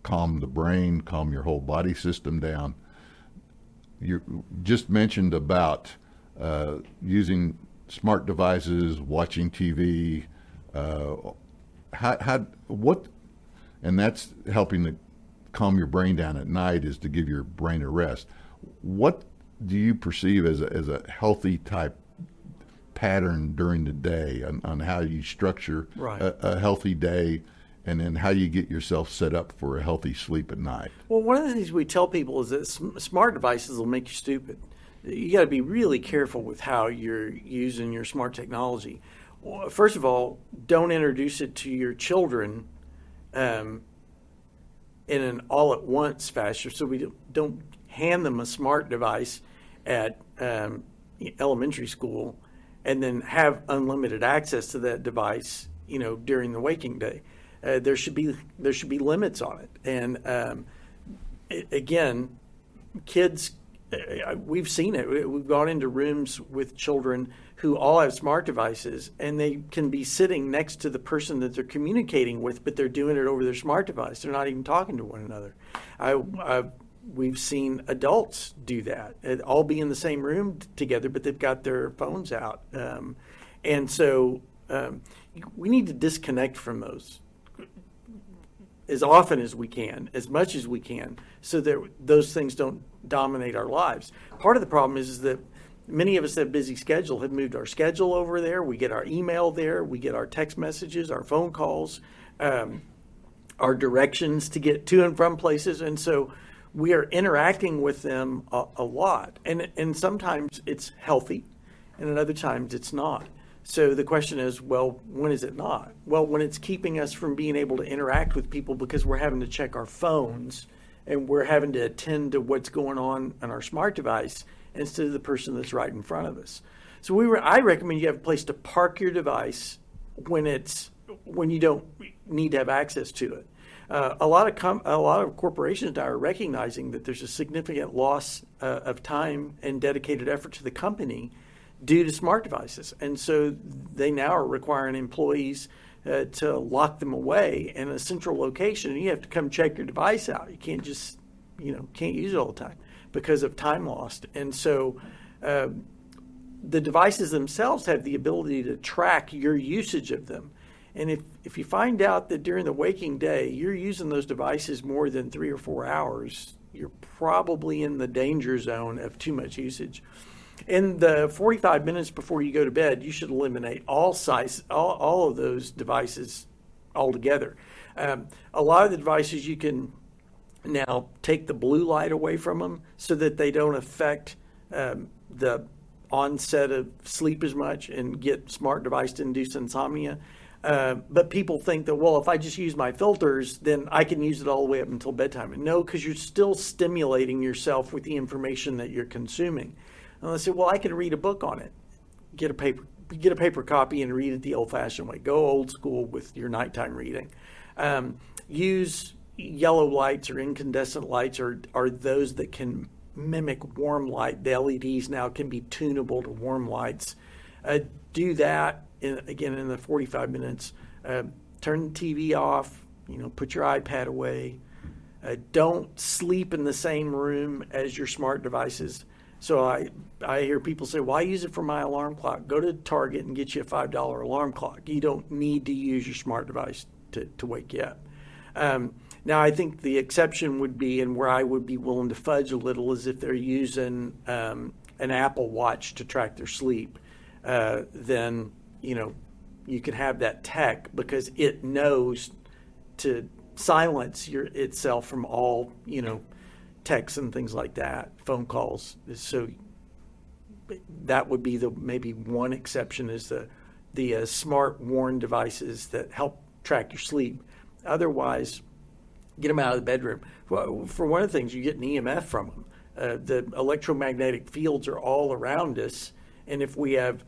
calm the brain, calm your whole body system down. You just mentioned about uh, using smart devices, watching TV. Uh, how, how, what, and that's helping to calm your brain down at night is to give your brain a rest. What do you perceive as a, as a healthy type pattern during the day on, on how you structure Right. a, a healthy day and then how you get yourself set up for a healthy sleep at night? Well, one of the things we tell people is that smart devices will make you stupid. You got to be really careful with how you're using your smart technology. First of all, don't introduce it to your children um, in an all at once fashion. So we don't- don't hand them a smart device at um, elementary school and then have unlimited access to that device, you know, during the waking day. Uh, there should be there should be limits on it, and um, a- again, kids. uh, We've seen it. We've gone into rooms with children who all have smart devices, and they can be sitting next to the person that they're communicating with, but they're doing it over their smart device. They're not even talking to one another. I, I we've seen adults do that. All be in the same room together, but they've got their phones out. Um, And so um, we need to disconnect from those as often as we can, as much as we can, so that those things don't dominate our lives. Part of the problem is, is that many of us have busy schedule have moved our schedule over there. We get our email there, we get our text messages, our phone calls, um, our directions to get to and from places, and so we are interacting with them a, a lot. And and sometimes it's healthy, and at other times it's not. So the question is, well, when is it not? Well, when it's keeping us from being able to interact with people because we're having to check our phones and we're having to attend to what's going on on our smart device instead of the person that's right in front of us. So we were, I recommend you have a place to park your device when it's when you don't need to have access to it. Uh, a lot of com- a lot of corporations are recognizing that there's a significant loss uh, of time and dedicated effort to the company due to smart devices. And so they now are requiring employees uh, to lock them away in a central location. And you have to come check your device out. You can't just, you know, can't use it all the time because of time lost. And so uh, the devices themselves have the ability to track your usage of them. And if, if you find out that during the waking day you're using those devices more than three or four hours, you're probably in the danger zone of too much usage in the 45 minutes before you go to bed, you should eliminate all size, all, all of those devices altogether. Um, a lot of the devices you can now take the blue light away from them so that they don't affect um, the onset of sleep as much and get smart device to induce insomnia. Uh, but people think that well, if I just use my filters, then I can use it all the way up until bedtime. And no, because you're still stimulating yourself with the information that you're consuming. And I said, well, I can read a book on it. Get a paper, get a paper copy and read it the old-fashioned way. Go old school with your nighttime reading. Um, use yellow lights or incandescent lights, or are those that can mimic warm light. The LEDs now can be tunable to warm lights. Uh, do that in, again in the 45 minutes. Uh, turn the TV off. You know, put your iPad away. Uh, don't sleep in the same room as your smart devices. So I, I hear people say, why use it for my alarm clock? Go to Target and get you a $5 alarm clock. You don't need to use your smart device to, to wake you up. Um, now, I think the exception would be, and where I would be willing to fudge a little, is if they're using um, an Apple Watch to track their sleep. Uh, then, you know, you can have that tech because it knows to silence your itself from all, you know, texts and things like that, phone calls. So that would be the maybe one exception is the the uh, smart worn devices that help track your sleep. Otherwise, get them out of the bedroom. Well, for one of the things, you get an EMF from them. Uh, the electromagnetic fields are all around us, and if we have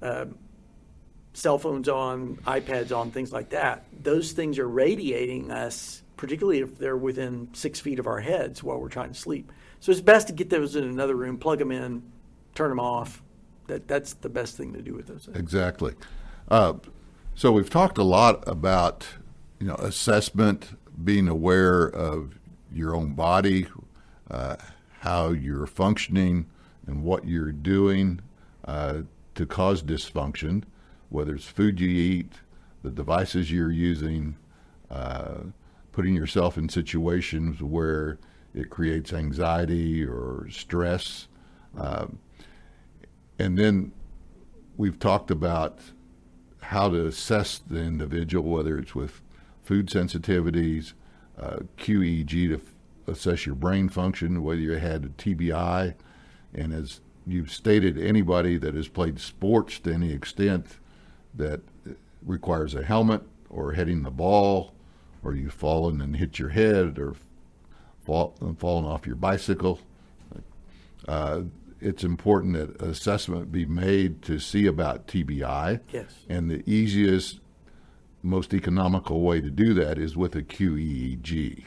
uh, cell phones on, iPads on, things like that, those things are radiating us particularly if they're within six feet of our heads while we're trying to sleep. So it's best to get those in another room, plug them in, turn them off. That that's the best thing to do with those. Things. Exactly. Uh, so we've talked a lot about you know assessment, being aware of your own body, uh, how you're functioning, and what you're doing uh, to cause dysfunction, whether it's food you eat, the devices you're using. Uh, putting yourself in situations where it creates anxiety or stress. Um, and then we've talked about how to assess the individual, whether it's with food sensitivities, uh, QEEG to f- assess your brain function, whether you had a TBI, and as you've stated, anybody that has played sports to any extent that requires a helmet or hitting the ball or you've fallen and hit your head or fall, fallen off your bicycle. Uh, it's important that assessment be made to see about TBI. Yes. And the easiest, most economical way to do that is with a QEEG.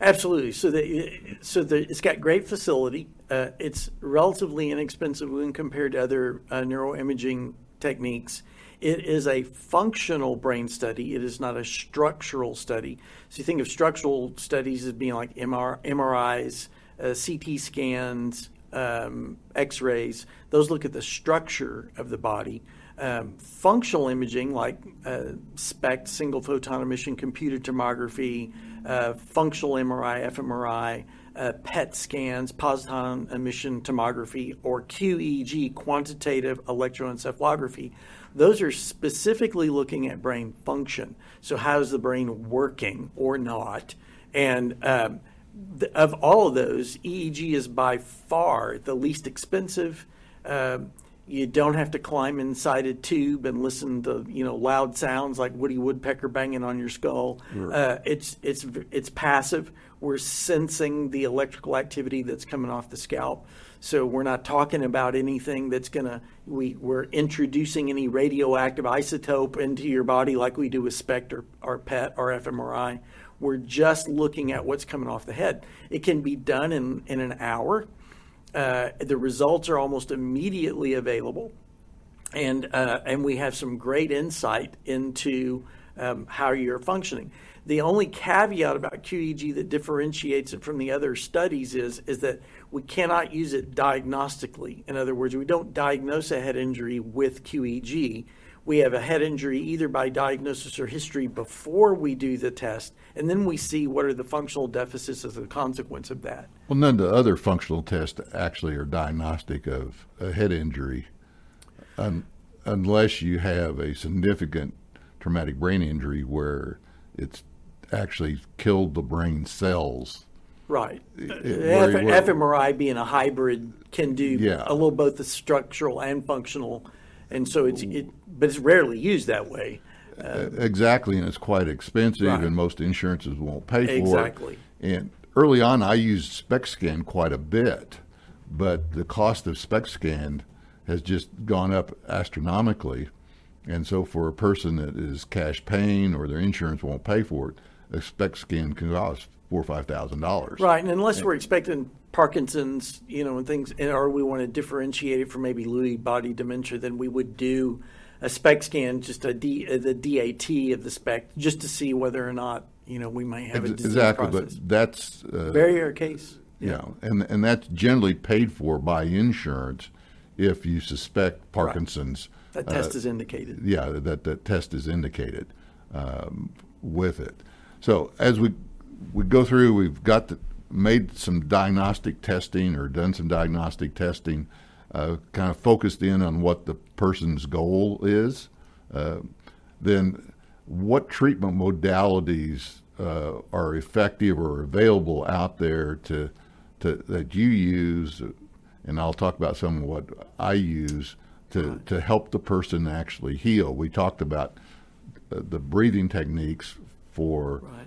Absolutely. So the, so the, it's got great facility. Uh, it's relatively inexpensive when compared to other uh, neuroimaging techniques. It is a functional brain study. It is not a structural study. So you think of structural studies as being like MR, MRIs, uh, CT scans, um, X-rays. Those look at the structure of the body. Um, functional imaging like uh, SPECT, single photon emission computed tomography, uh, functional MRI, fMRI, uh, PET scans, positron emission tomography, or QEEG, quantitative electroencephalography. Those are specifically looking at brain function. So, how's the brain working or not? And um, th- of all of those, EEG is by far the least expensive. Um, you don't have to climb inside a tube and listen to you know loud sounds like Woody Woodpecker banging on your skull. Right. Uh, it's it's it's passive. We're sensing the electrical activity that's coming off the scalp. So we're not talking about anything that's gonna we we're introducing any radioactive isotope into your body like we do with SPECT or, or PET or fMRI. We're just looking at what's coming off the head. It can be done in, in an hour. Uh, the results are almost immediately available, and uh, and we have some great insight into um, how you're functioning. The only caveat about QEEG that differentiates it from the other studies is is that we cannot use it diagnostically. In other words, we don't diagnose a head injury with QEEG we have a head injury either by diagnosis or history before we do the test, and then we see what are the functional deficits as a consequence of that. Well, none of the other functional tests actually are diagnostic of a head injury un- unless you have a significant traumatic brain injury where it's actually killed the brain cells. Right. It, F- fMRI being a hybrid can do yeah. a little both the structural and functional and so it's it, but it's rarely used that way. Uh, exactly, and it's quite expensive, right. and most insurances won't pay for exactly. it. Exactly. And early on, I used SPECT scan quite a bit, but the cost of SPECT scan has just gone up astronomically. And so, for a person that is cash paying or their insurance won't pay for it, a SPECT can cost four or five thousand dollars. Right, and unless and, we're expecting Parkinson's, you know, and things, and or we want to differentiate it from maybe Lewy body dementia, then we would do a SPECT scan, just a D, uh, the DAT of the SPECT, just to see whether or not you know we might have a disease exactly. Process. But that's uh, rare case. Yeah. You know, and and that's generally paid for by insurance if you suspect Parkinson's. Right. That test uh, is indicated. Yeah, that that test is indicated um, with it. So as we we go through, we've got the made some diagnostic testing or done some diagnostic testing, uh, kind of focused in on what the person's goal is, uh, then what treatment modalities uh, are effective or available out there to, to that you use, and I'll talk about some of what I use to, to help the person actually heal. We talked about uh, the breathing techniques for right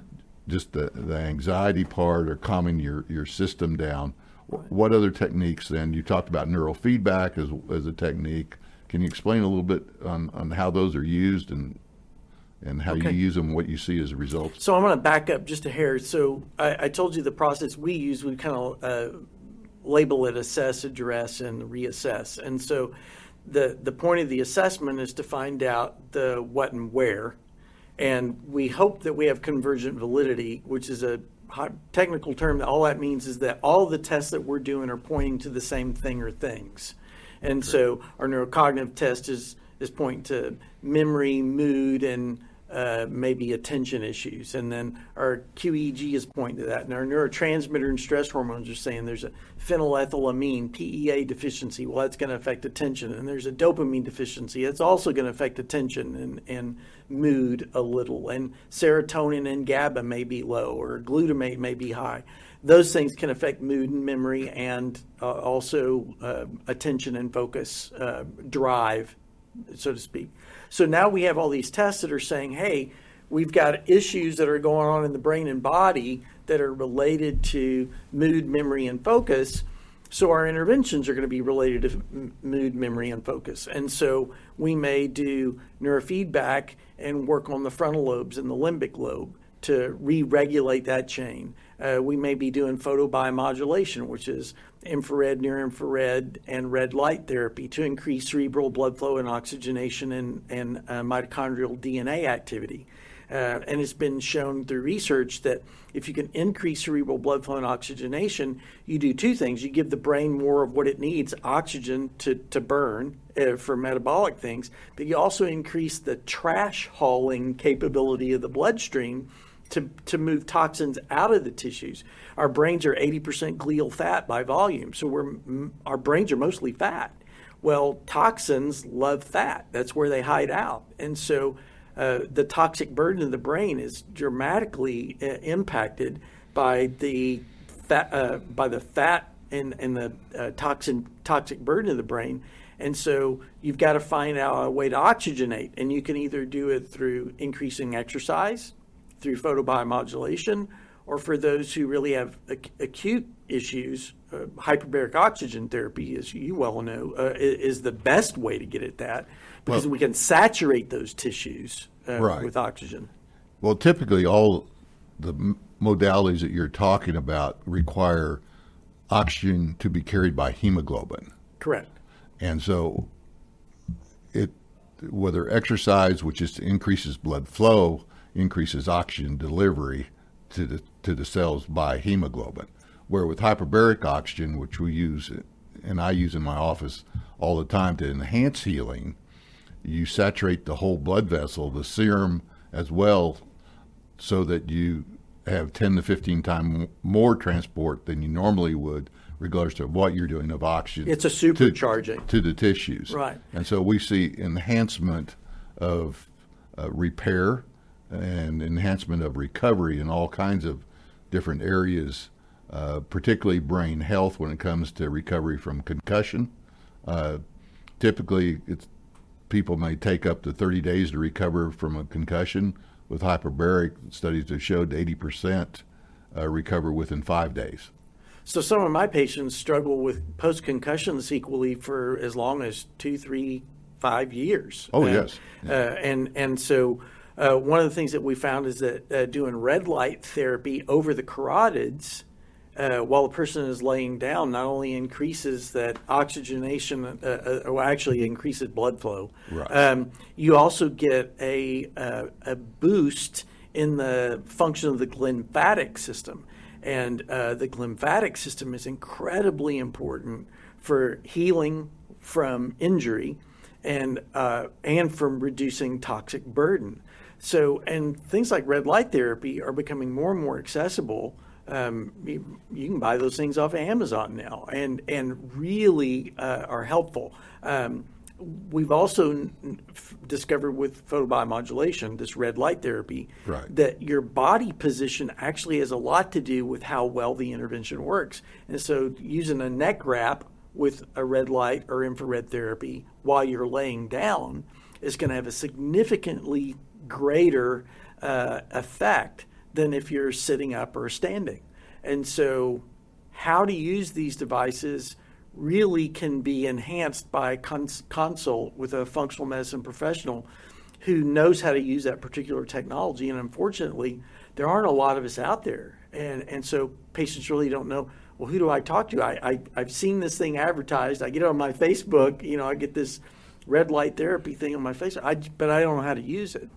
just the, the anxiety part or calming your, your system down. What other techniques then? You talked about neurofeedback as, as a technique. Can you explain a little bit on, on how those are used and and how okay. you use them, what you see as a result? So I'm going to back up just a hair. So I, I told you the process we use. We kind of uh, label it assess, address, and reassess. And so the the point of the assessment is to find out the what and where and we hope that we have convergent validity, which is a technical term. That all that means is that all the tests that we're doing are pointing to the same thing or things. And so our neurocognitive test is, is pointing to memory, mood, and uh, maybe attention issues. And then our QEEG is pointing to that. And our neurotransmitter and stress hormones are saying there's a phenylethylamine, PEA deficiency. Well, that's going to affect attention. And there's a dopamine deficiency. It's also going to affect attention and, and mood a little. And serotonin and GABA may be low or glutamate may be high. Those things can affect mood and memory and uh, also uh, attention and focus, uh, drive, so to speak. So now we have all these tests that are saying, hey, we've got issues that are going on in the brain and body that are related to mood, memory, and focus. So our interventions are going to be related to mood, memory, and focus. And so we may do neurofeedback and work on the frontal lobes and the limbic lobe to re-regulate that chain. Uh, we may be doing photobiomodulation, which is infrared, near infrared, and red light therapy to increase cerebral blood flow and oxygenation and, and uh, mitochondrial DNA activity. Uh, and it's been shown through research that if you can increase cerebral blood flow and oxygenation, you do two things. You give the brain more of what it needs, oxygen to, to burn uh, for metabolic things, but you also increase the trash hauling capability of the bloodstream to, to move toxins out of the tissues. Our brains are 80% glial fat by volume, so we're, our brains are mostly fat. Well, toxins love fat. That's where they hide out. And so uh, the toxic burden of the brain is dramatically uh, impacted by the fat, uh, by the fat and, and the uh, toxin toxic burden of the brain. And so you've got to find out a way to oxygenate, and you can either do it through increasing exercise, through photobiomodulation, or for those who really have ac- acute issues, uh, hyperbaric oxygen therapy, as you well know, uh, is the best way to get at that because well, we can saturate those tissues uh, right. with oxygen. Well, typically, all the modalities that you're talking about require oxygen to be carried by hemoglobin. Correct. And so, it whether exercise, which is increases blood flow, increases oxygen delivery to the to the cells by hemoglobin. Where with hyperbaric oxygen, which we use and I use in my office all the time to enhance healing, you saturate the whole blood vessel, the serum as well, so that you have 10 to 15 times more transport than you normally would, regardless of what you're doing of oxygen. It's a supercharging to, to the tissues, right? And so we see enhancement of uh, repair and enhancement of recovery in all kinds of different areas, uh, particularly brain health when it comes to recovery from concussion. Uh, typically, it's people may take up to 30 days to recover from a concussion. With hyperbaric, studies have showed 80% uh, recover within five days. So some of my patients struggle with post concussion sequelae for as long as two, three, five years. Oh yes, yeah. uh, and and so uh, one of the things that we found is that uh, doing red light therapy over the carotids uh, while a person is laying down not only increases that oxygenation, uh, uh, or actually increases blood flow. Right. Um, you also get a, uh, a boost in the function of the glymphatic system. And the glymphatic system is incredibly important for healing from injury and, and from reducing toxic burden. So, and things like red light therapy are becoming more and more accessible. Um, you, you, can buy those things off of Amazon now, and and really uh, are helpful. Um, we've also n- discovered with photobiomodulation, this red light therapy, right. that your body position actually has a lot to do with how well the intervention works. And so, using a neck wrap with a red light or infrared therapy while you're laying down is going to have a significantly greater uh, effect than if you're sitting up or standing. And so, how to use these devices really can be enhanced by cons- consult with a functional medicine professional who knows how to use that particular technology. And unfortunately, there aren't a lot of us out there. And, and so patients really don't know, well, who do I talk to? I, I, I've seen this thing advertised. I get it on my Facebook. You know, I get this red light therapy thing on my face, I, but I don't know how to use it.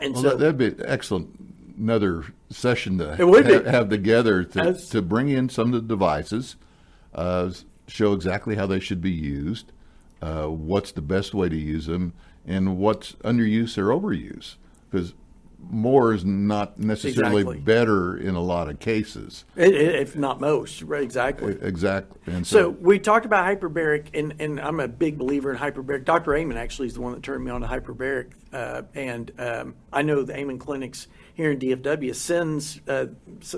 And well, so that'd be excellent. Another session to have, have, together to, As, to bring in some of the devices, uh, show exactly how they should be used, uh, what's the best way to use them, and what's underuse or overuse. Because more is not necessarily exactly. better in a lot of cases, if not most. Right, exactly. Exactly. And so, so, we talked about hyperbaric, and, and I'm a big believer in hyperbaric. Dr. Amen actually is the one that turned me on to hyperbaric, uh, and um, I know the Amen clinics here in DFW sends uh,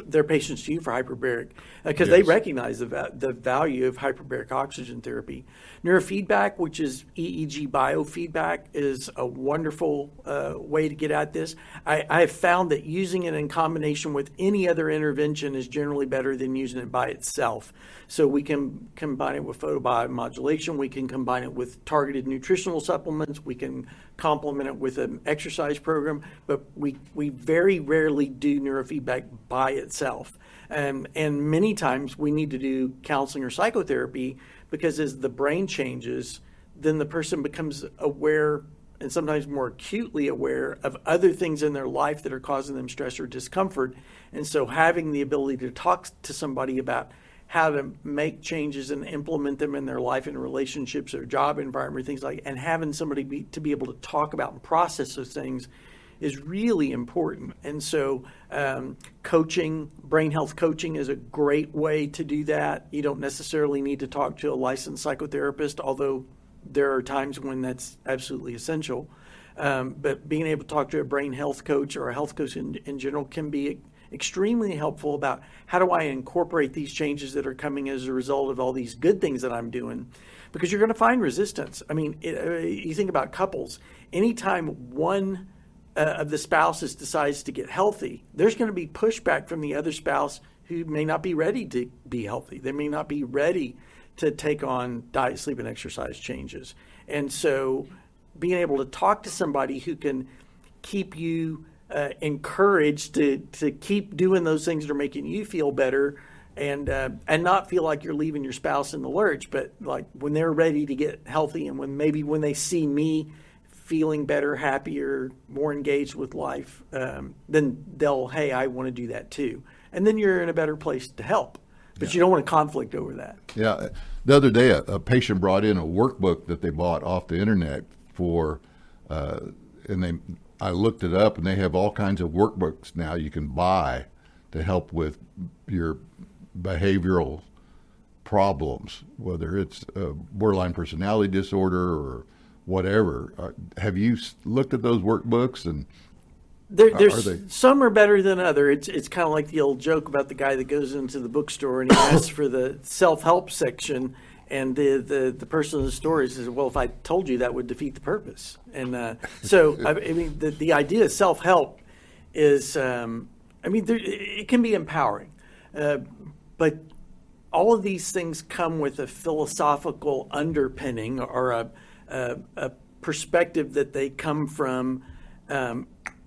their patients to you for hyperbaric because uh, yes. they recognize the, va- the value of hyperbaric oxygen therapy. Neurofeedback, which is EEG biofeedback, is a wonderful uh, way to get at this. I, I, have found that using it in combination with any other intervention is generally better than using it by itself. So we can combine it with photobiomodulation. We can combine it with targeted nutritional supplements. We can complement it with an exercise program. But we, we very rarely do neurofeedback by itself. Um, and many times we need to do counseling or psychotherapy because as the brain changes, then the person becomes aware and sometimes more acutely aware of other things in their life that are causing them stress or discomfort. And so having the ability to talk to somebody about how to make changes and implement them in their life and relationships or job environment, things like, and having somebody be, to be able to talk about and process those things is really important. And so, um, coaching, brain health coaching is a great way to do that. You don't necessarily need to talk to a licensed psychotherapist, although there are times when that's absolutely essential. Um, but being able to talk to a brain health coach or a health coach in, in general can be extremely helpful about how do I incorporate these changes that are coming as a result of all these good things that I'm doing. Because you're going to find resistance. I mean, it, uh, you think about couples, anytime one uh, of the spouses decides to get healthy, there's going to be pushback from the other spouse who may not be ready to be healthy. They may not be ready to take on diet, sleep, and exercise changes. And so being able to talk to somebody who can keep you uh, encouraged to, to keep doing those things that are making you feel better and uh, and not feel like you're leaving your spouse in the lurch, but like when they're ready to get healthy and when maybe when they see me feeling better, happier, more engaged with life, um, then they'll, hey, I want to do that too. And then you're in a better place to help. But yeah. you don't want to conflict over that. Yeah. The other day, a, a, patient brought in a workbook that they bought off the internet for, uh, and they, I looked it up, and they have all kinds of workbooks now you can buy to help with your behavioral problems, whether it's a borderline personality disorder or whatever. Uh, have you looked at those workbooks and there, there's are some are better than other. It's it's kind of like the old joke about the guy that goes into the bookstore and he asks for the self help section, and the, the the person in the store says, "Well, if I told you, that would defeat the purpose." And uh, so, I, I, mean, the the idea of self help is, um, I mean, there, it can be empowering, uh, but all of these things come with a philosophical underpinning or a a, perspective that they come from. Um,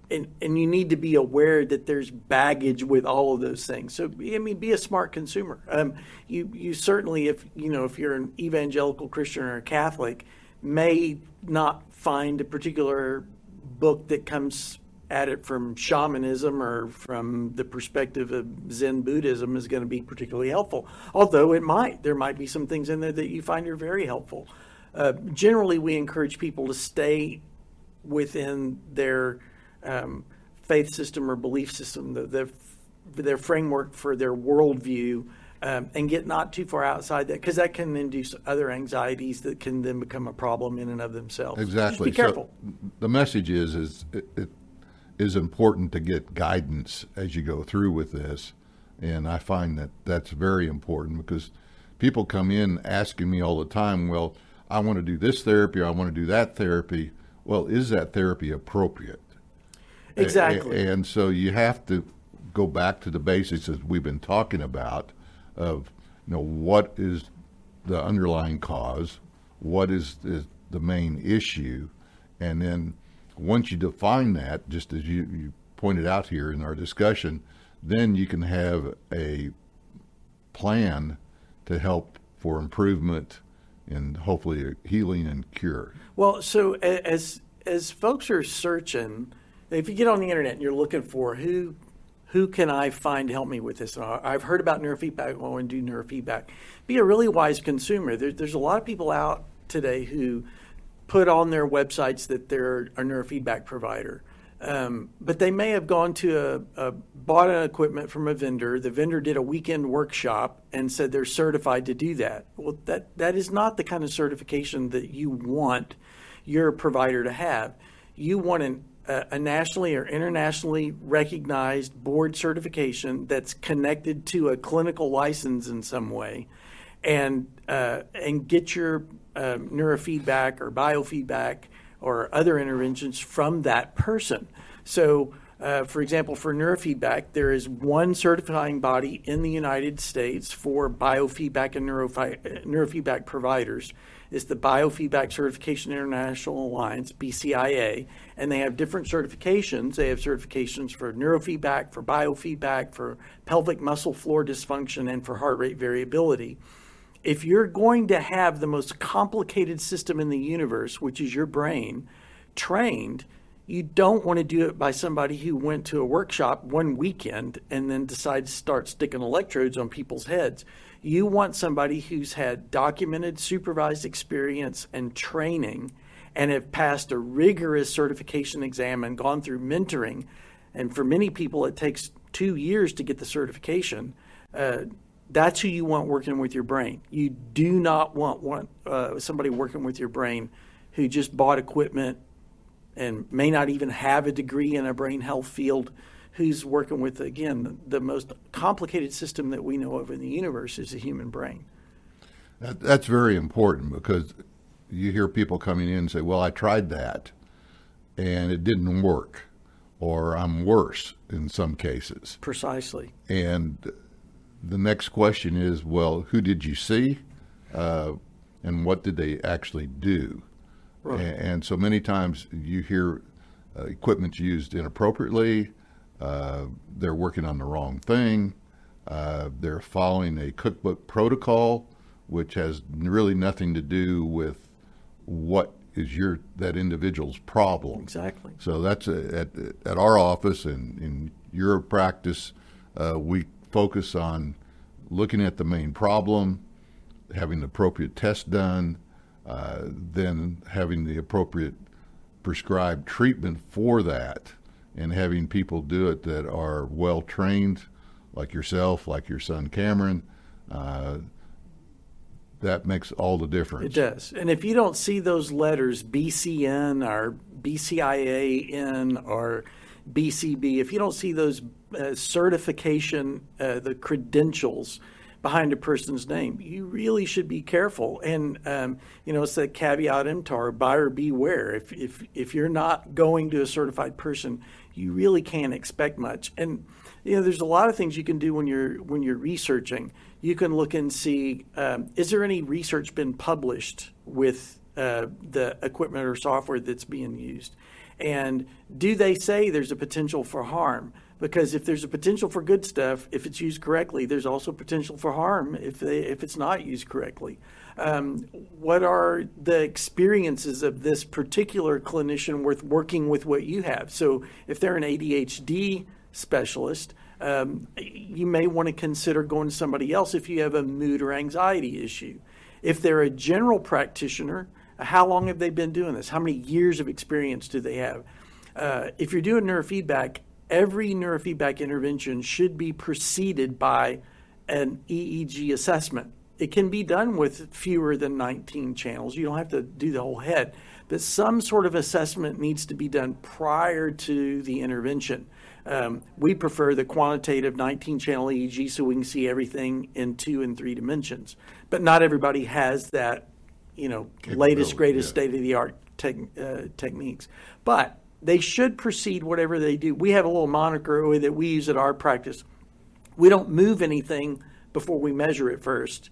and, and you need to be aware that there's baggage with all of those things. So I mean, be a smart consumer. Um, you you certainly, if you know, if you're an evangelical Christian or a Catholic, may not find a particular book that comes at it from shamanism or from the perspective of Zen Buddhism is going to be particularly helpful. Although it might, there might be some things in there that you find are very helpful. Uh, generally, we encourage people to stay within their um, faith system or belief system, the, the, their framework for their worldview, um, and get not too far outside that because that can induce other anxieties that can then become a problem in and of themselves. Exactly. Just be careful. So the message is is it, it is important to get guidance as you go through with this, and I find that that's very important because people come in asking me all the time, well. I want to do this therapy, or I want to do that therapy. Well, is that therapy appropriate? Exactly. And so you have to go back to the basics as we've been talking about of you know what is the underlying cause, what is the, the main issue, and then once you define that, just as you, you pointed out here in our discussion, then you can have a plan to help for improvement and hopefully healing and cure. Well, so as as folks are searching if you get on the internet and you're looking for who who can I find to help me with this? Uh, I've heard about neurofeedback. I want to do neurofeedback. Be a really wise consumer. There, there's a lot of people out today who put on their websites that they're a neurofeedback provider. Um, but they may have gone to a, a, bought an equipment from a vendor. The vendor did a weekend workshop and said they're certified to do that. Well, that that is not the kind of certification that you want your provider to have. You want an a, nationally or internationally recognized board certification that's connected to a clinical license in some way, and uh, and get your uh, neurofeedback or biofeedback or other interventions from that person. So. Uh, for example, for neurofeedback, there is one certifying body in the United States for biofeedback and neurofi- neurofeedback providers is the Biofeedback Certification International Alliance, BCIA, and they have different certifications. They have certifications for neurofeedback, for biofeedback, for pelvic muscle floor dysfunction, and for heart rate variability. If you're going to have the most complicated system in the universe, which is your brain, trained, you don't want to do it by somebody who went to a workshop one weekend and then decides to start sticking electrodes on people's heads. You want somebody who's had documented supervised experience and training and have passed a rigorous certification exam and gone through mentoring. And for many people, it takes two years to get the certification. Uh, that's who you want working with your brain. You do not want one, uh, somebody working with your brain who just bought equipment and may not even have a degree in a brain health field who's working with again the most complicated system that we know of in the universe is the human brain. That, that's very important because you hear people coming in and say well i tried that and it didn't work or i'm worse in some cases. Precisely. And the next question is well who did you see uh, and what did they actually do Right. And, and, so many times you hear uh, equipment's used inappropriately. Uh, they're working on the wrong thing. Uh, they're following a cookbook protocol, which has really nothing to do with what is your that individual's problem. Exactly. So that's a, at at our office and in your practice, uh, we focus on looking at the main problem, having the appropriate test done, uh, then having the appropriate prescribed treatment for that and having people do it that are well trained, like yourself, like your son Cameron, uh, that makes all the difference. It does. And if you don't see those letters BCN or BCIAN or BCB, if you don't see those uh, certification, uh, the credentials, behind a person's name. You really should be careful. And, um, you know, it's that caveat emptor, buyer beware. If, if, if you're not going to a certified person, you really can't expect much. And, you know, there's a lot of things you can do when you're, when you're researching. You can look and see, um, is there any research been published with uh, the equipment or software that's being used? And do they say there's a potential for harm? because if there's a potential for good stuff, if it's used correctly, there's also potential for harm if they, if it's not used correctly. Um, what are the experiences of this particular clinician with working with what you have? So if they're an ADHD specialist, um, you may want to consider going to somebody else if you have a mood or anxiety issue. If they're a general practitioner, how long have they been doing this? How many years of experience do they have? Uh, if you're doing neurofeedback, every neurofeedback intervention should be preceded by an EEG assessment. It can be done with fewer than 19 channels. You don't have to do the whole head, but some sort of assessment needs to be done prior to the intervention. Um, we prefer the quantitative 19 channel EEG so we can see everything in two and three dimensions. But not everybody has that, you know, latest, greatest yeah. state of the art uh, techniques. But they should proceed whatever they do. We have a little moniker that we use at our practice. We don't move anything before we measure it first.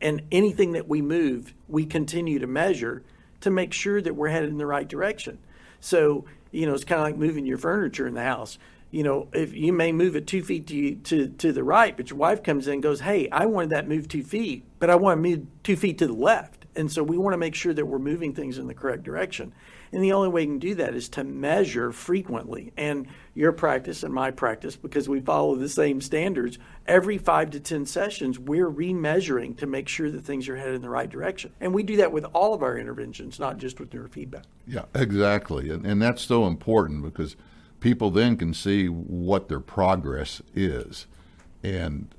And anything that we move, we continue to measure to make sure that we're headed in the right direction. So, you know, it's kind of like moving your furniture in the house. You know, if you may move it two feet to, to, to the right, but your wife comes in and goes, Hey, I wanted that moved two feet, but I want to move two feet to the left. And so we want to make sure that we're moving things in the correct direction. And the only way you can do that is to measure frequently. And your practice and my practice, because we follow the same standards, every five to 10 sessions, we're remeasuring to make sure that things are headed in the right direction. And we do that with all of our interventions, not just with neurofeedback. Yeah, exactly. And, and that's so important because people then can see what their progress is. And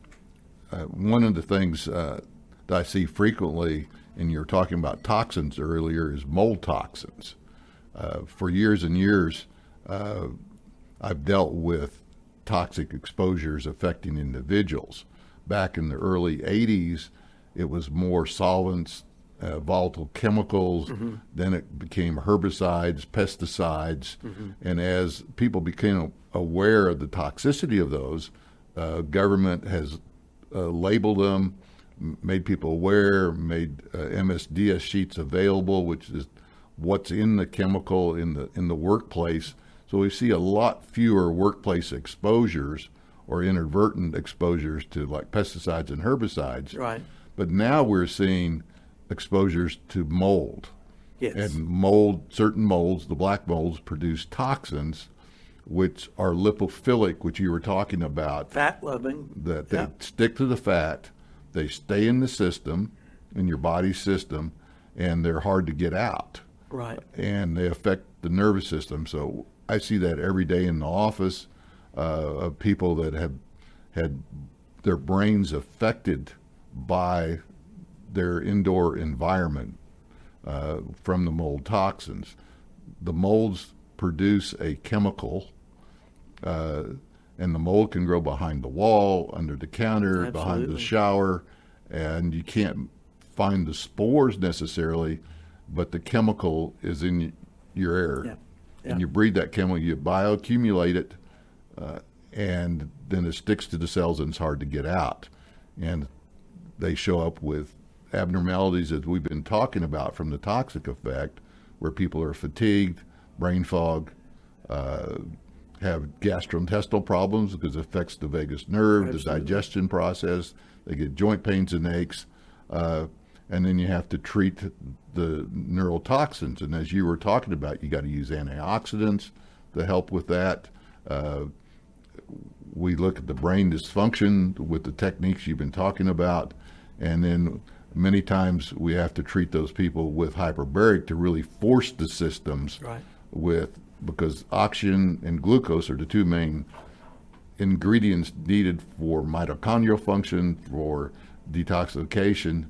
uh, one of the things uh, that I see frequently, and you're talking about toxins earlier, is mold toxins. Uh, for years and years, uh, I've dealt with toxic exposures affecting individuals. Back in the early 80s, it was more solvents, uh, volatile chemicals. Mm-hmm. Then it became herbicides, pesticides. Mm-hmm. And as people became aware of the toxicity of those, uh, government has uh, labeled them, made people aware, made uh, MSDS sheets available, which is what's in the chemical in the in the workplace. So we see a lot fewer workplace exposures or inadvertent exposures to like pesticides and herbicides. Right. But now we're seeing exposures to mold. Yes. And mold, certain molds, the black molds, produce toxins, which are lipophilic, which you were talking about. Fat loving. That they stick to the fat, they stay in the system, in your body system, and they're hard to get out. Right. and they affect the nervous system. So I see that every day in the office uh, of people that have had their brains affected by their indoor environment uh, from the mold toxins. The molds produce a chemical, uh, and the mold can grow behind the wall, under the counter, behind the shower, and you can't find the spores necessarily, but the chemical is in your air. Yeah. Yeah. And you breathe that chemical, you bioaccumulate it, uh, and then it sticks to the cells and it's hard to get out. And they show up with abnormalities as we've been talking about from the toxic effect, where people are fatigued, brain fog, uh, have gastrointestinal problems because it affects the vagus nerve, the digestion process. They get joint pains and aches, uh, and then you have to treat the neurotoxins. And as you were talking about, you got to use antioxidants to help with that. Uh, we look at the brain dysfunction with the techniques you've been talking about, and then many times we have to treat those people with hyperbaric to really force the systems Right. with because oxygen and glucose are the two main ingredients needed for mitochondrial function for detoxification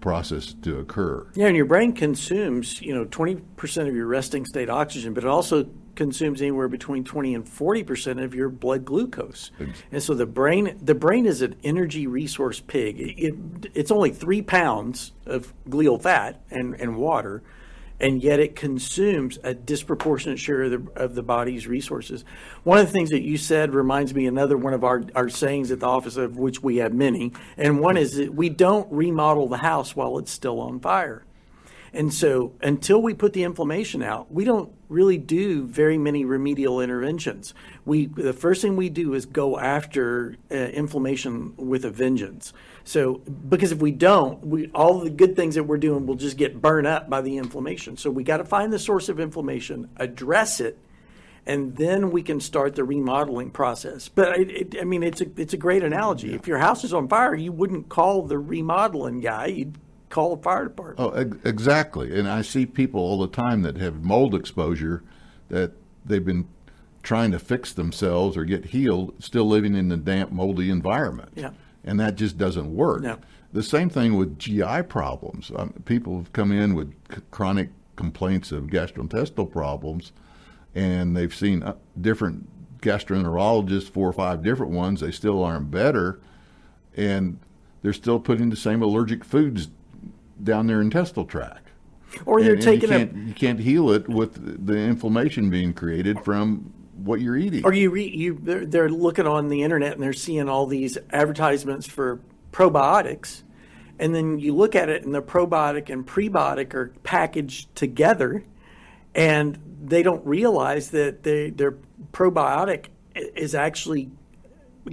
process to occur. Yeah, and your brain consumes, you know, 20% of your resting state oxygen, but it also consumes anywhere between 20 and 40% of your blood glucose. And so the brain the brain is an energy resource pig. It, it, it's only 3 pounds of glial fat and, and water, and yet it consumes a disproportionate share of the, of the body's resources. One of the things that you said reminds me another one of our, our sayings at the office, of which we have many, and one is that we don't remodel the house while it's still on fire. And so until we put the inflammation out, we don't really do very many remedial interventions. We the first thing we do is go after uh, inflammation with a vengeance. So because if we don't, we all the good things that we're doing will just get burned up by the inflammation. So we got to find the source of inflammation, address it, and then we can start the remodeling process. But it, it, I mean, it's a it's a great analogy. If your house is on fire, you wouldn't call the remodeling guy. You'd call the fire department. Oh, ex- exactly. And I see people all the time that have mold exposure that they've been trying to fix themselves or get healed, still living in the damp, moldy environment. Yeah. And that just doesn't work. No. The same thing with GI problems. Um, people have come in with c- chronic complaints of gastrointestinal problems, and they've seen uh, different gastroenterologists, four or five different ones. They still aren't better, and they're still putting the same allergic foods down their intestinal tract. Or they're And- taking you can't, you can't heal it with the inflammation being created from what you're eating. or you re, you they're, they're looking on the internet and they're seeing all these advertisements for probiotics and then you look at it and the probiotic and prebiotic are packaged together and they don't realize that they, their probiotic is actually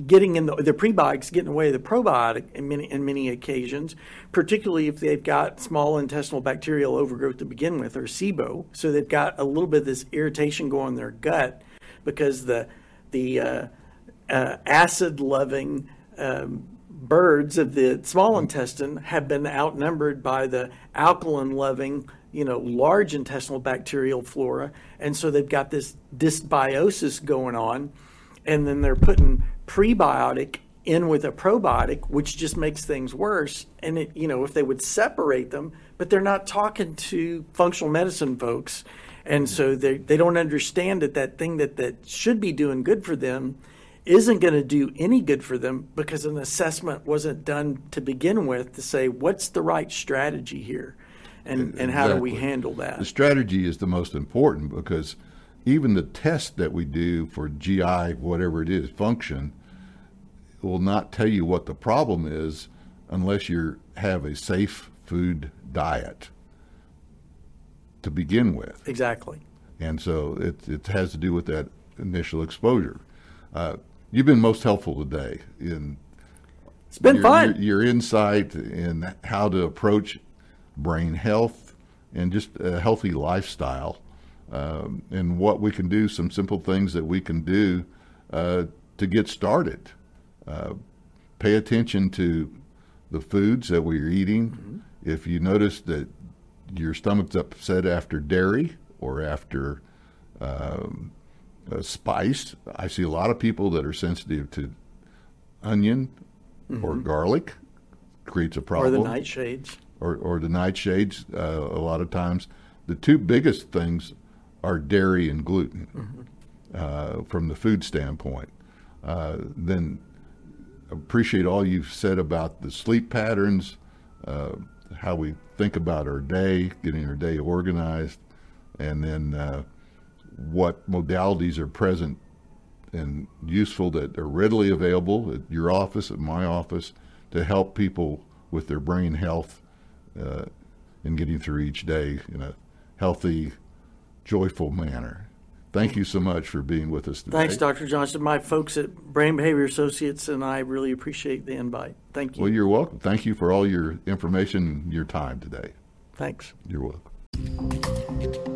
getting in the, the prebiotics getting away the probiotic in many in many occasions, particularly if they've got small intestinal bacterial overgrowth to begin with or SIBO. So they've got a little bit of this irritation going in their gut because the the uh, uh, acid loving um, birds of the small intestine have been outnumbered by the alkaline loving you know large intestinal bacterial flora and so they've got this dysbiosis going on and then they're putting prebiotic in with a probiotic which just makes things worse. And it you know if they would separate them but they're not talking to functional medicine folks. And so they they don't understand that that thing that that should be doing good for them isn't going to do any good for them because an assessment wasn't done to begin with to say what's the right strategy here? And and how do we handle that? The strategy is the most important because even the test that we do for GI, whatever it is, function, will not tell you what the problem is unless you have a safe food diet to begin with. exactly And so it, it has to do with that initial exposure. Uh, you've been most helpful today in it's been your, fun Your, your insight in how to approach brain health, and just a healthy lifestyle. Um, and what we can do, some simple things that we can do uh, to get started. Uh, pay attention to the foods that we're eating. Mm-hmm. If you notice that your stomach's upset after dairy or after um, uh, spice, I see a lot of people that are sensitive to onion mm-hmm. or garlic. Creates a problem. Or the nightshades. Or, or the nightshades. Uh, a lot of times, the two biggest things are dairy and gluten mm-hmm. uh, from the food standpoint. Uh, then appreciate all you've said about the sleep patterns, uh, how we think about our day, getting our day organized, and then uh, what modalities are present and useful that are readily available at your office, at my office, to help people with their brain health uh, and getting through each day in a healthy, joyful manner. Thank you so much for being with us today. Thanks, Dr. Johnson. My folks at Brain Behavior Associates and I really appreciate the invite. Thank you. Well, you're welcome. Thank you for all your information, your time today. Thanks. You're welcome.